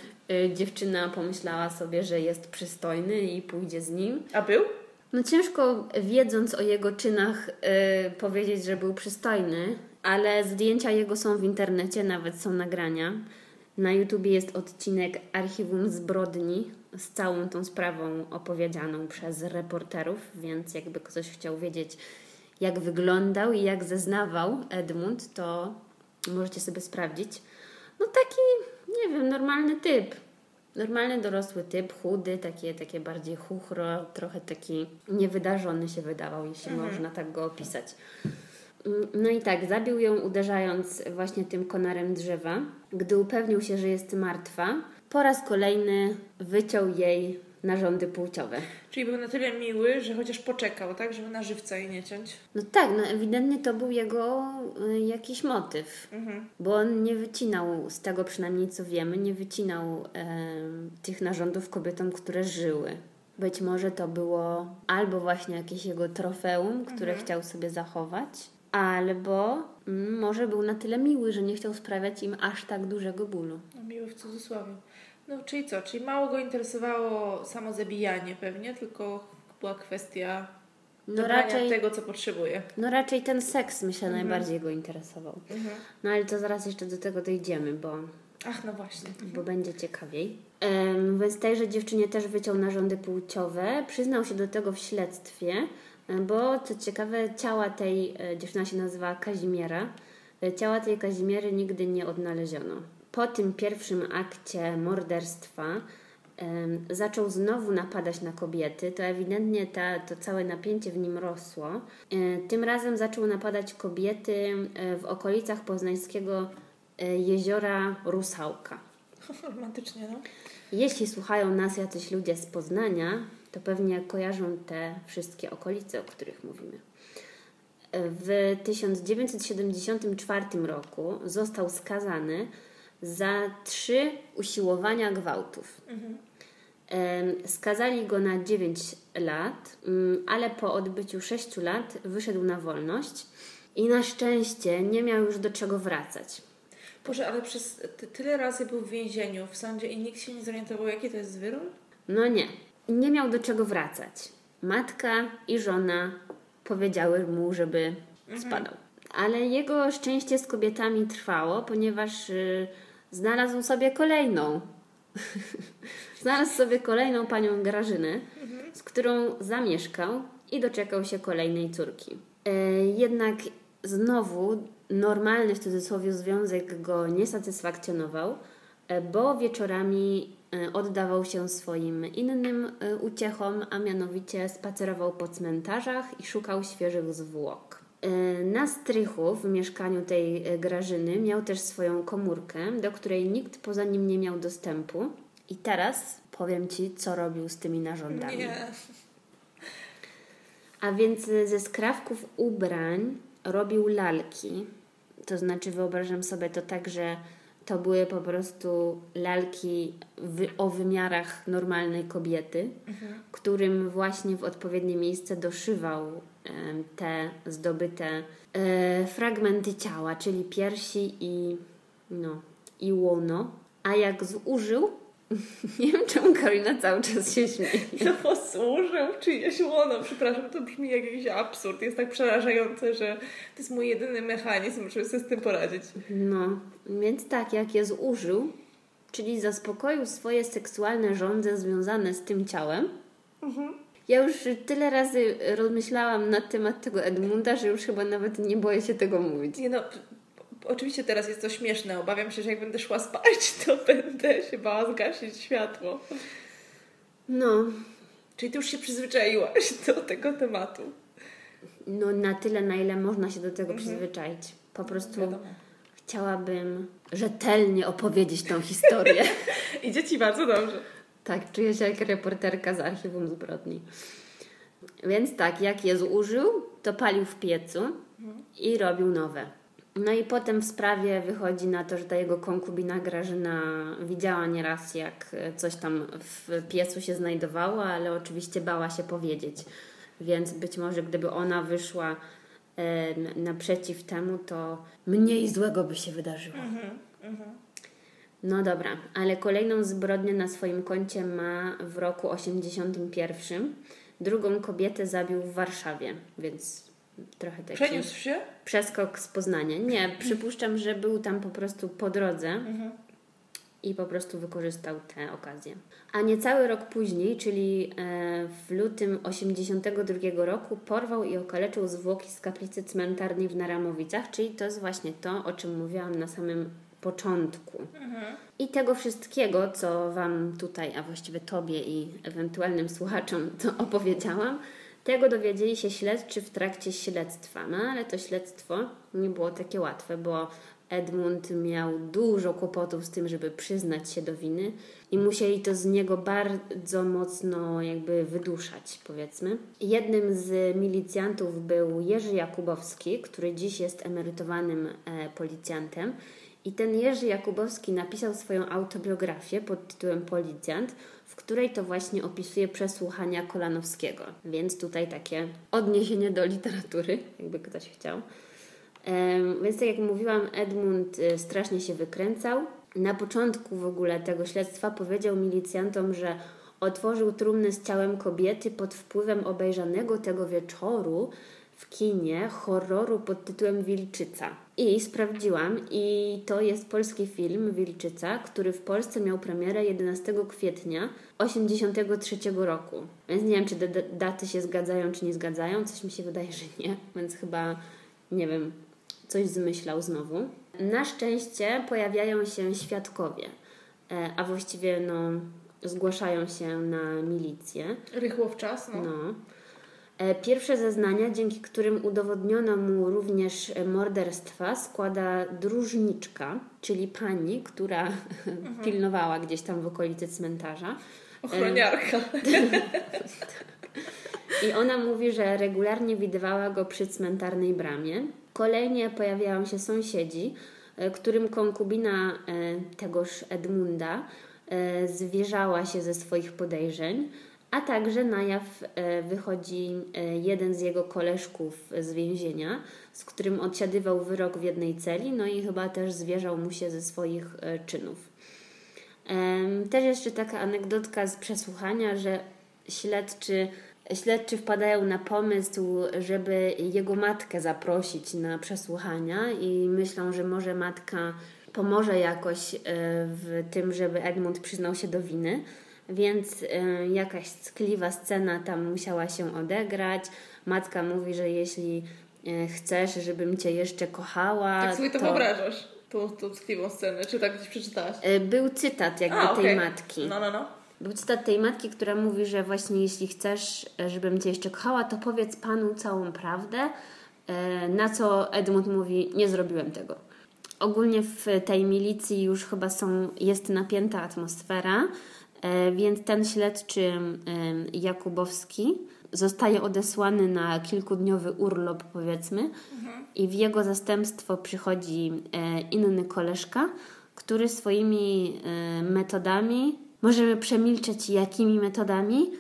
dziewczyna pomyślała sobie, że jest przystojny i pójdzie z nim. A był? No ciężko wiedząc o jego czynach y, powiedzieć, że był przystojny, ale zdjęcia jego są w internecie, nawet są nagrania. Na YouTubie jest odcinek Archiwum Zbrodni z całą tą sprawą opowiedzianą przez reporterów, więc jakby ktoś chciał wiedzieć, jak wyglądał i jak zeznawał Edmund, to możecie sobie sprawdzić. No taki, nie wiem, normalny typ. Normalny dorosły typ, chudy, takie, takie bardziej chuchro, trochę taki niewydarzony się wydawał, jeśli można tak go opisać. Mm, No i tak, zabił ją uderzając właśnie tym konarem drzewa. Gdy upewnił się, że jest martwa, po raz kolejny wyciął jej narządy płciowe. Czyli był na tyle miły, że chociaż poczekał, tak? Żeby na żywca jej nie ciąć. No tak, no ewidentnie to był jego y, jakiś motyw. Mhm. Bo on nie wycinał, z tego przynajmniej co wiemy, nie wycinał em, tych narządów kobietom, które żyły. Być może to było albo właśnie jakieś jego trofeum, które chciał sobie zachować, albo mm, może był na tyle miły, że nie chciał sprawiać im aż tak dużego bólu. No, miły w cudzysłowie. No, czyli co? Czyli mało go interesowało samo zabijanie pewnie, tylko była kwestia No raczej, tego, co potrzebuje. no raczej ten seks, myślę, najbardziej go interesował. Mhm. No ale to zaraz jeszcze do tego dojdziemy, bo Ach, no właśnie. bo będzie ciekawiej. Em, Więc tejże dziewczynie też wyciął narządy płciowe. Przyznał się do tego w śledztwie, bo co ciekawe, ciała tej, e, dziewczyna się nazywa Kazimiera, e, ciała tej Kazimiery nigdy nie odnaleziono. Po tym pierwszym akcie morderstwa zaczął znowu napadać na kobiety. To ewidentnie ta, to całe napięcie w nim rosło. E, Tym razem zaczął napadać kobiety e, w okolicach poznańskiego e, jeziora Rusałka. Romantycznie, no. Jeśli słuchają nas jacyś ludzie z Poznania, to pewnie kojarzą te wszystkie okolice, o których mówimy. W 1974 roku został skazany za trzy usiłowania gwałtów. Em, Skazali go na 9 lat, mm, ale po odbyciu 6 lat wyszedł na wolność i na szczęście nie miał już do czego wracać. Boże, ale przez ty- tyle razy był w więzieniu, w sądzie i nikt się nie zorientował, jaki to jest wyrok? No nie, nie miał do czego wracać. Matka i żona powiedziały mu, żeby spadał. Ale jego szczęście z kobietami trwało, ponieważ y, znalazł sobie kolejną. znalazł sobie kolejną panią Grażynę, z którą zamieszkał i doczekał się kolejnej córki. E, jednak znowu normalny w cudzysłowie związek go nie satysfakcjonował, e, bo wieczorami e, oddawał się swoim innym uciechom, a mianowicie spacerował po cmentarzach i szukał świeżych zwłok. E, Na strychu w mieszkaniu tej e, Grażyny miał też swoją komórkę, do której nikt poza nim nie miał dostępu. I teraz powiem Ci, co robił z tymi narządami. Nie. A więc ze skrawków ubrań robił lalki. To znaczy, wyobrażam sobie to tak, że to były po prostu lalki wy- o wymiarach normalnej kobiety, którym właśnie w odpowiednie miejsce doszywał te zdobyte e, fragmenty ciała, czyli piersi i, no, i łono. A jak zużył, nie wiem czemu Karolina cały czas się śmieje. No posłużył czyjeś łono. Przepraszam, to brzmi jak jakiś absurd. Jest tak przerażające, że to jest mój jedyny mechanizm, żeby sobie z tym poradzić. No, więc tak, jak je zużył, czyli zaspokoił swoje seksualne żądze związane z tym ciałem. Ja już tyle razy rozmyślałam na temat tego Edmunda, że już chyba nawet nie boję się tego mówić. Nie no, oczywiście teraz jest to śmieszne. Obawiam się, że jak będę szła spać, to będę się bała zgasić światło. No, Czyli ty już się przyzwyczaiłaś do tego tematu. no na tyle, na ile można się do tego przyzwyczaić. Po prostu Wiadomo. chciałabym rzetelnie opowiedzieć tą historię. Idzie ci bardzo dobrze. Tak, czuję się jak reporterka z archiwum zbrodni. Więc tak, jak je zużył, to palił w piecu i robił nowe. No i potem w sprawie wychodzi na to, że ta jego konkubina Grażyna widziała nieraz, jak coś tam w piecu się znajdowało, ale oczywiście bała się powiedzieć. Więc być może gdyby ona wyszła e, naprzeciw temu, to mniej złego by się wydarzyło. No dobra, ale kolejną zbrodnię na swoim koncie ma w roku 81. Drugą kobietę zabił w Warszawie, więc trochę taki Przeniósł się? przeskok z Poznania. Nie, przypuszczam, że był tam po prostu po drodze i po prostu wykorzystał tę okazję. A niecały rok później, czyli e, w lutym 82 roku, porwał i okaleczył zwłoki z kaplicy cmentarnej w Naramowicach, czyli to jest właśnie to, o czym mówiłam na samym początku. I tego wszystkiego, co Wam tutaj, a właściwie Tobie i ewentualnym słuchaczom to opowiedziałam, tego dowiedzieli się śledczy w trakcie śledztwa. No ale to śledztwo nie było takie łatwe, bo Edmund miał dużo kłopotów z tym, żeby przyznać się do winy i musieli to z niego bardzo mocno jakby wyduszać, powiedzmy. Jednym z milicjantów był Jerzy Jakubowski, który dziś jest emerytowanym e, policjantem. I ten Jerzy Jakubowski napisał swoją autobiografię pod tytułem Policjant, której to właśnie opisuje przesłuchania Kolanowskiego. Więc tutaj takie odniesienie do literatury, jakby ktoś chciał. Więc tak jak mówiłam, Edmund y, strasznie się wykręcał. Na początku w ogóle tego śledztwa powiedział milicjantom, że otworzył trumnę z ciałem kobiety pod wpływem obejrzanego tego wieczoru w kinie horroru pod tytułem Wilczyca. I sprawdziłam, i to jest polski film Wilczyca, który w Polsce miał premierę 11 kwietnia 83 roku. Więc nie wiem, czy te daty się zgadzają, czy nie zgadzają. Coś mi się wydaje, że nie, więc chyba nie wiem, coś zmyślał znowu. Na szczęście pojawiają się świadkowie, e, a właściwie no, zgłaszają się na milicję. Rychło w czas, no. no. E, pierwsze zeznania, dzięki którym udowodniono mu również morderstwa, składa dróżniczka, czyli pani, która mhm. pilnowała gdzieś tam w okolicy cmentarza. Ochroniarka. I ona mówi, że regularnie widywała go przy cmentarnej bramie. Kolejnie pojawiają się sąsiedzi, e, którym konkubina e, tegoż Edmunda zwierzała się ze swoich podejrzeń a także na jaw e, wychodzi e, jeden z jego koleżków z więzienia, z którym odsiadywał wyrok w jednej celi, no i chyba też zwierzał mu się ze swoich e, czynów. Też jeszcze taka anegdotka z przesłuchania, że śledczy, śledczy wpadają na pomysł, żeby jego matkę zaprosić na przesłuchania i myślą, że może matka pomoże jakoś w tym, żeby Edmund przyznał się do winy więc y, jakaś tkliwa scena tam musiała się odegrać. Matka mówi, że jeśli y, chcesz, żebym cię jeszcze kochała. Tak sobie to, to... wyobrażasz, tą, tą tkliwą scenę, czy tak gdzieś przeczytałaś? Y, był cytat jakby A, tej matki. No, no, no. Był cytat tej matki, która mówi, że właśnie jeśli chcesz, żebym cię jeszcze kochała, to powiedz panu całą prawdę. Na co Edmund mówi, nie zrobiłem tego. Ogólnie w tej milicji już chyba są, jest napięta atmosfera. E, więc ten śledczy Jakubowski zostaje odesłany na kilkudniowy urlop, powiedzmy, mhm. i w jego zastępstwo przychodzi e, inny koleżka, który swoimi e, metodami, możemy przemilczeć jakimi metodami,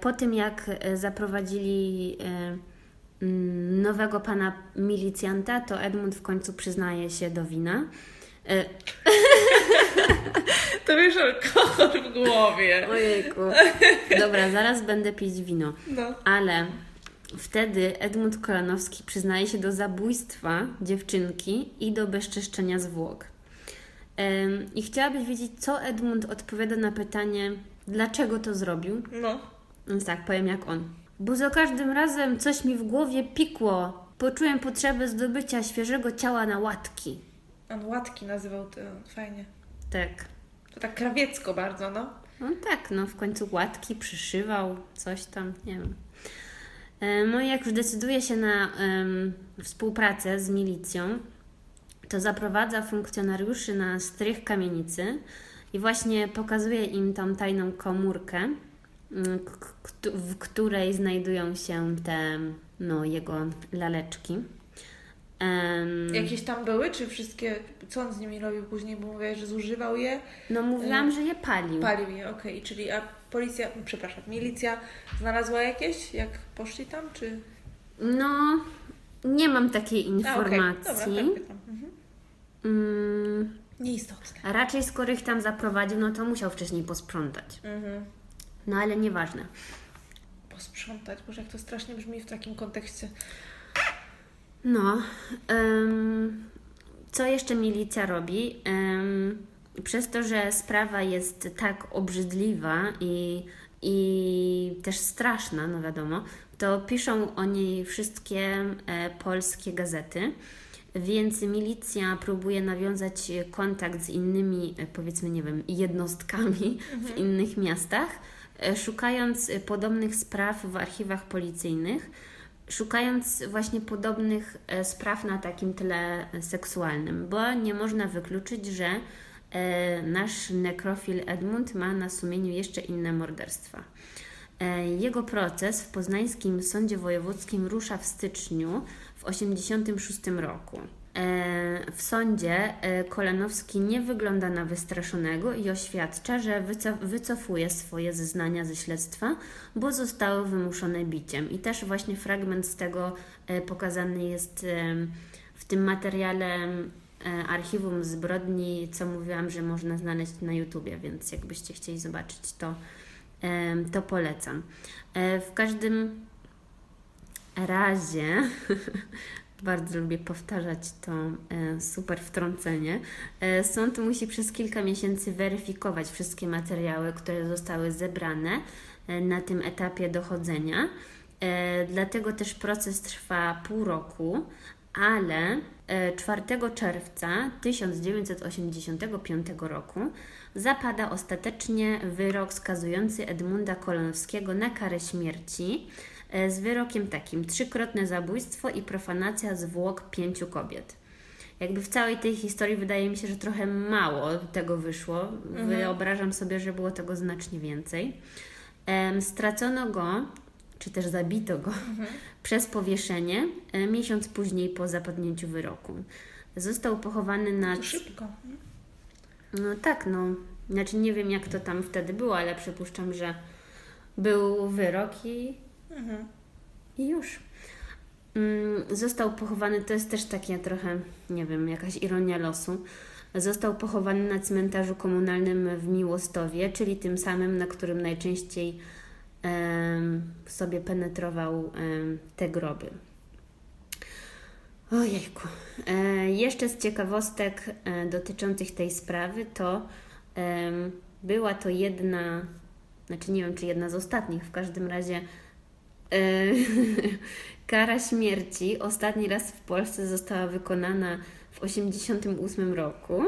po tym jak zaprowadzili nowego pana milicjanta, to Edmund w końcu przyznaje się do wina. To wiesz, alkohol w głowie. Ojejku. Dobra, zaraz będę pić wino. No. Ale wtedy Edmund Kolanowski przyznaje się do zabójstwa dziewczynki i do bezczeszczenia zwłok. I chciałabyś wiedzieć, co Edmund odpowiada na pytanie, dlaczego to zrobił? No. Więc tak, powiem jak on. Bo za każdym razem coś mi w głowie pikło. Poczułem potrzebę zdobycia świeżego ciała na łatki. On łatki nazywał to fajnie. Tak. To tak krawiecko bardzo, no. No tak, no w końcu łatki przyszywał, coś tam, nie wiem. E, no i jak już decyduje się na um, współpracę z milicją, to zaprowadza funkcjonariuszy na strych kamienicy i właśnie pokazuje im tą tajną komórkę, w której znajdują się te no, jego laleczki. Um, Jakieś tam były, czy wszystkie, co on z nimi robił później, bo mówiłaś, że zużywał je? No mówiłam, że je palił. Palił je, okej, okay. czyli a policja, przepraszam, milicja znalazła jakieś, jak poszli tam, czy? No, nie mam takiej informacji. A, okay. Dobra, tak mhm. mm, Nieistotne. A raczej skoro ich tam zaprowadził, no to musiał wcześniej posprzątać. Mhm. No ale nieważne. Posprzątać, Boże, jak to strasznie brzmi w takim kontekście. No. Um, co jeszcze milicja robi? Um, przez to, że sprawa jest tak obrzydliwa i, i też straszna, no wiadomo, to piszą o niej wszystkie e, polskie gazety. Więc milicja próbuje nawiązać kontakt z innymi, e, powiedzmy, nie wiem, jednostkami mhm. w innych miastach, e, szukając podobnych spraw w archiwach policyjnych szukając właśnie podobnych e, spraw na takim tle seksualnym, bo nie można wykluczyć, że e, nasz nekrofil Edmund ma na sumieniu jeszcze inne morderstwa. E, jego proces w poznańskim sądzie wojewódzkim rusza w styczniu w 1986 roku. E, w sądzie e, Kolanowski nie wygląda na wystraszonego i oświadcza, że wycofuje swoje zeznania ze śledztwa, bo zostały wymuszone biciem. I też właśnie fragment z tego e, pokazany jest w tym materiale archiwum zbrodni, co mówiłam, że można znaleźć na YouTubie, więc jakbyście chcieli zobaczyć, to, to polecam. W każdym razie, bardzo lubię powtarzać to e, super wtrącenie, e, sąd musi przez kilka miesięcy weryfikować wszystkie materiały, które zostały zebrane e, na tym etapie dochodzenia. Dlatego też proces trwa pół roku, ale 4 e, czerwca 1985 roku zapada ostatecznie wyrok skazujący Edmunda Kolonowskiego na karę śmierci z wyrokiem takim: trzykrotne zabójstwo i profanacja zwłok pięciu kobiet. Jakby w całej tej historii wydaje mi się, że trochę mało tego wyszło. Mhm. Wyobrażam sobie, że było tego znacznie więcej. Stracono go czy też zabito go mhm. przez powieszenie e, miesiąc później po zapadnięciu wyroku. Został pochowany na. Szybko. No tak, no. Znaczy nie wiem jak to tam wtedy było, ale przypuszczam, że był wyrok i, mhm. i już. Mm, został pochowany, to jest też takie trochę, nie wiem, jakaś ironia losu. Został pochowany na cmentarzu komunalnym w Miłostowie, czyli tym samym, na którym najczęściej sobie penetrował te groby. Ojejku. E, jeszcze z ciekawostek e, dotyczących tej sprawy to była to jedna, znaczy nie wiem czy jedna z ostatnich, w każdym razie kara śmierci ostatni raz w Polsce została wykonana w 1988 roku,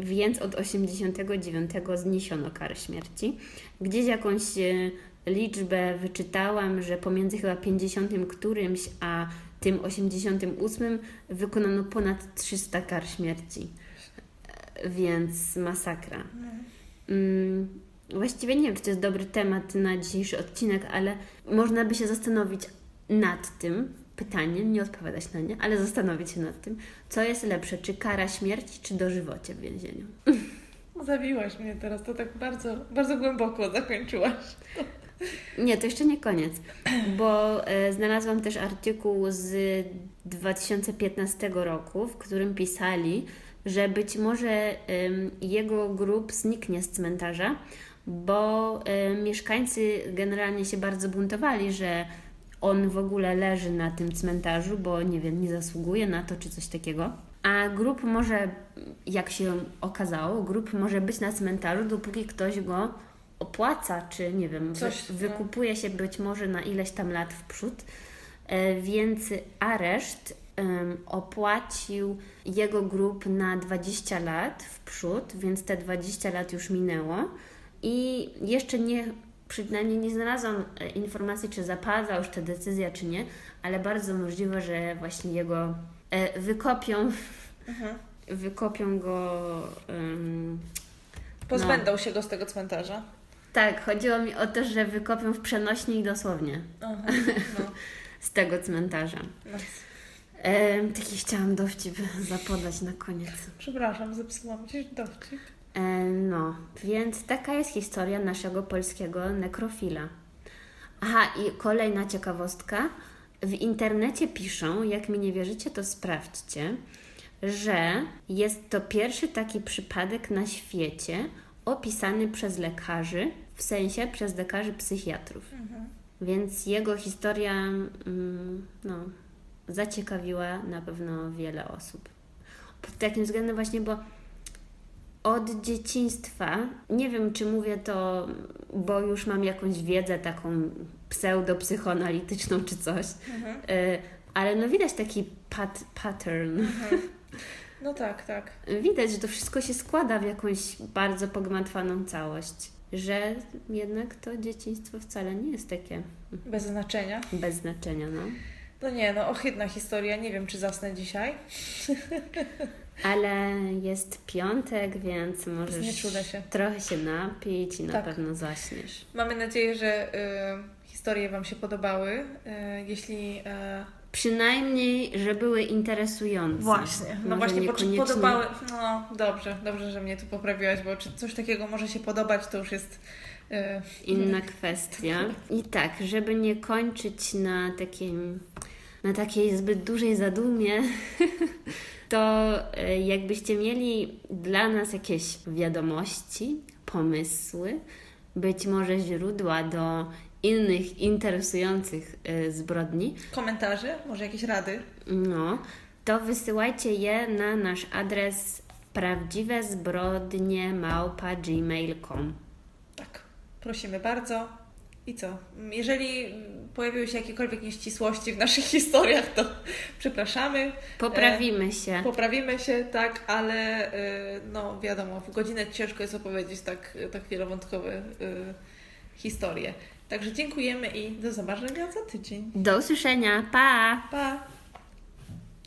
więc od 89 zniesiono karę śmierci. Gdzieś jakąś liczbę wyczytałam, że pomiędzy chyba 50 którymś a tym 88 wykonano ponad 300 kar śmierci. Więc masakra. Mm, właściwie nie wiem, czy to jest dobry temat na dzisiejszy odcinek, ale można by się zastanowić nad tym, pytanie, nie odpowiadać na nie, ale zastanowić się nad tym, co jest lepsze, czy kara śmierci, czy dożywocie w więzieniu. Zabiłaś mnie teraz, to tak bardzo, bardzo głęboko zakończyłaś. Nie, to jeszcze nie koniec, bo e, znalazłam też artykuł z 2015 roku, w którym pisali, że być może e, jego grup zniknie z cmentarza, bo e, mieszkańcy generalnie się bardzo buntowali, że on w ogóle leży na tym cmentarzu, bo nie wiem, nie zasługuje na to czy coś takiego. A grup może, jak się okazało, grup może być na cmentarzu, dopóki ktoś go opłaca, czy nie wiem, Coś, no. wykupuje się być może na ileś tam lat w przód, e, więc areszt opłacił jego grup na 20 lat w przód, więc te 20 lat już minęło i jeszcze nie, przynajmniej nie znalazłam e, informacji, czy zapadła już ta decyzja, czy nie, ale bardzo możliwe, że właśnie jego e, wykopią, mhm. wykopią go. Um, Pozbędą no. się go z tego cmentarza. Tak, chodziło mi o to, że wykopią w przenośni dosłownie Aha, no. z tego cmentarza. Nice. E, taki chciałam dowcip zapodać na koniec. Przepraszam, zepsułam Ci dowcip. E, no, więc taka jest historia naszego polskiego nekrofila. Aha, i kolejna ciekawostka. W internecie piszą, jak mi nie wierzycie, to sprawdźcie, że jest to pierwszy taki przypadek na świecie, opisany przez lekarzy, w sensie przez lekarzy psychiatrów. Mhm. Więc jego historia mm, no, zaciekawiła na pewno wiele osób. Pod takim względem właśnie, bo od dzieciństwa, nie wiem czy mówię to, bo już mam jakąś wiedzę taką pseudopsychoanalityczną czy coś, mhm. Y, ale no widać taki pat pattern. Mhm. No tak, tak. Widać, że to wszystko się składa w jakąś bardzo pogmatwaną całość. Że jednak to dzieciństwo wcale nie jest takie. Bez znaczenia. Bez znaczenia, no. No nie, no ohydna historia. Nie wiem, czy zasnę dzisiaj. Ale jest piątek, więc możesz się. trochę się napić i tak. na pewno zaśniesz. Mamy nadzieję, że y, historie Wam się podobały. Y, jeśli y, Przynajmniej, że były interesujące. Właśnie, no może właśnie, niekoniecznie... podobały. No dobrze, dobrze, że mnie tu poprawiłaś, bo czy coś takiego może się podobać, to już jest. Yy... Inna kwestia. I tak, żeby nie kończyć na takim, na takiej zbyt dużej zadumie, to y, jakbyście mieli dla nas jakieś wiadomości, pomysły, być może źródła do innych interesujących y, zbrodni, Komentarzy, może jakieś rady? no, to wysyłajcie je na nasz adres prawdziwe zbrodnie małpa gmail.com. Tak, prosimy bardzo. I co? Jeżeli pojawiły się jakiekolwiek nieścisłości w naszych historiach, to przepraszamy. Poprawimy się. E, poprawimy się, tak, ale e, no wiadomo, w godzinę ciężko jest opowiedzieć tak, tak wielowątkowe e, historie. Także dziękujemy i do zobaczenia za tydzień. Do usłyszenia. Pa! Pa!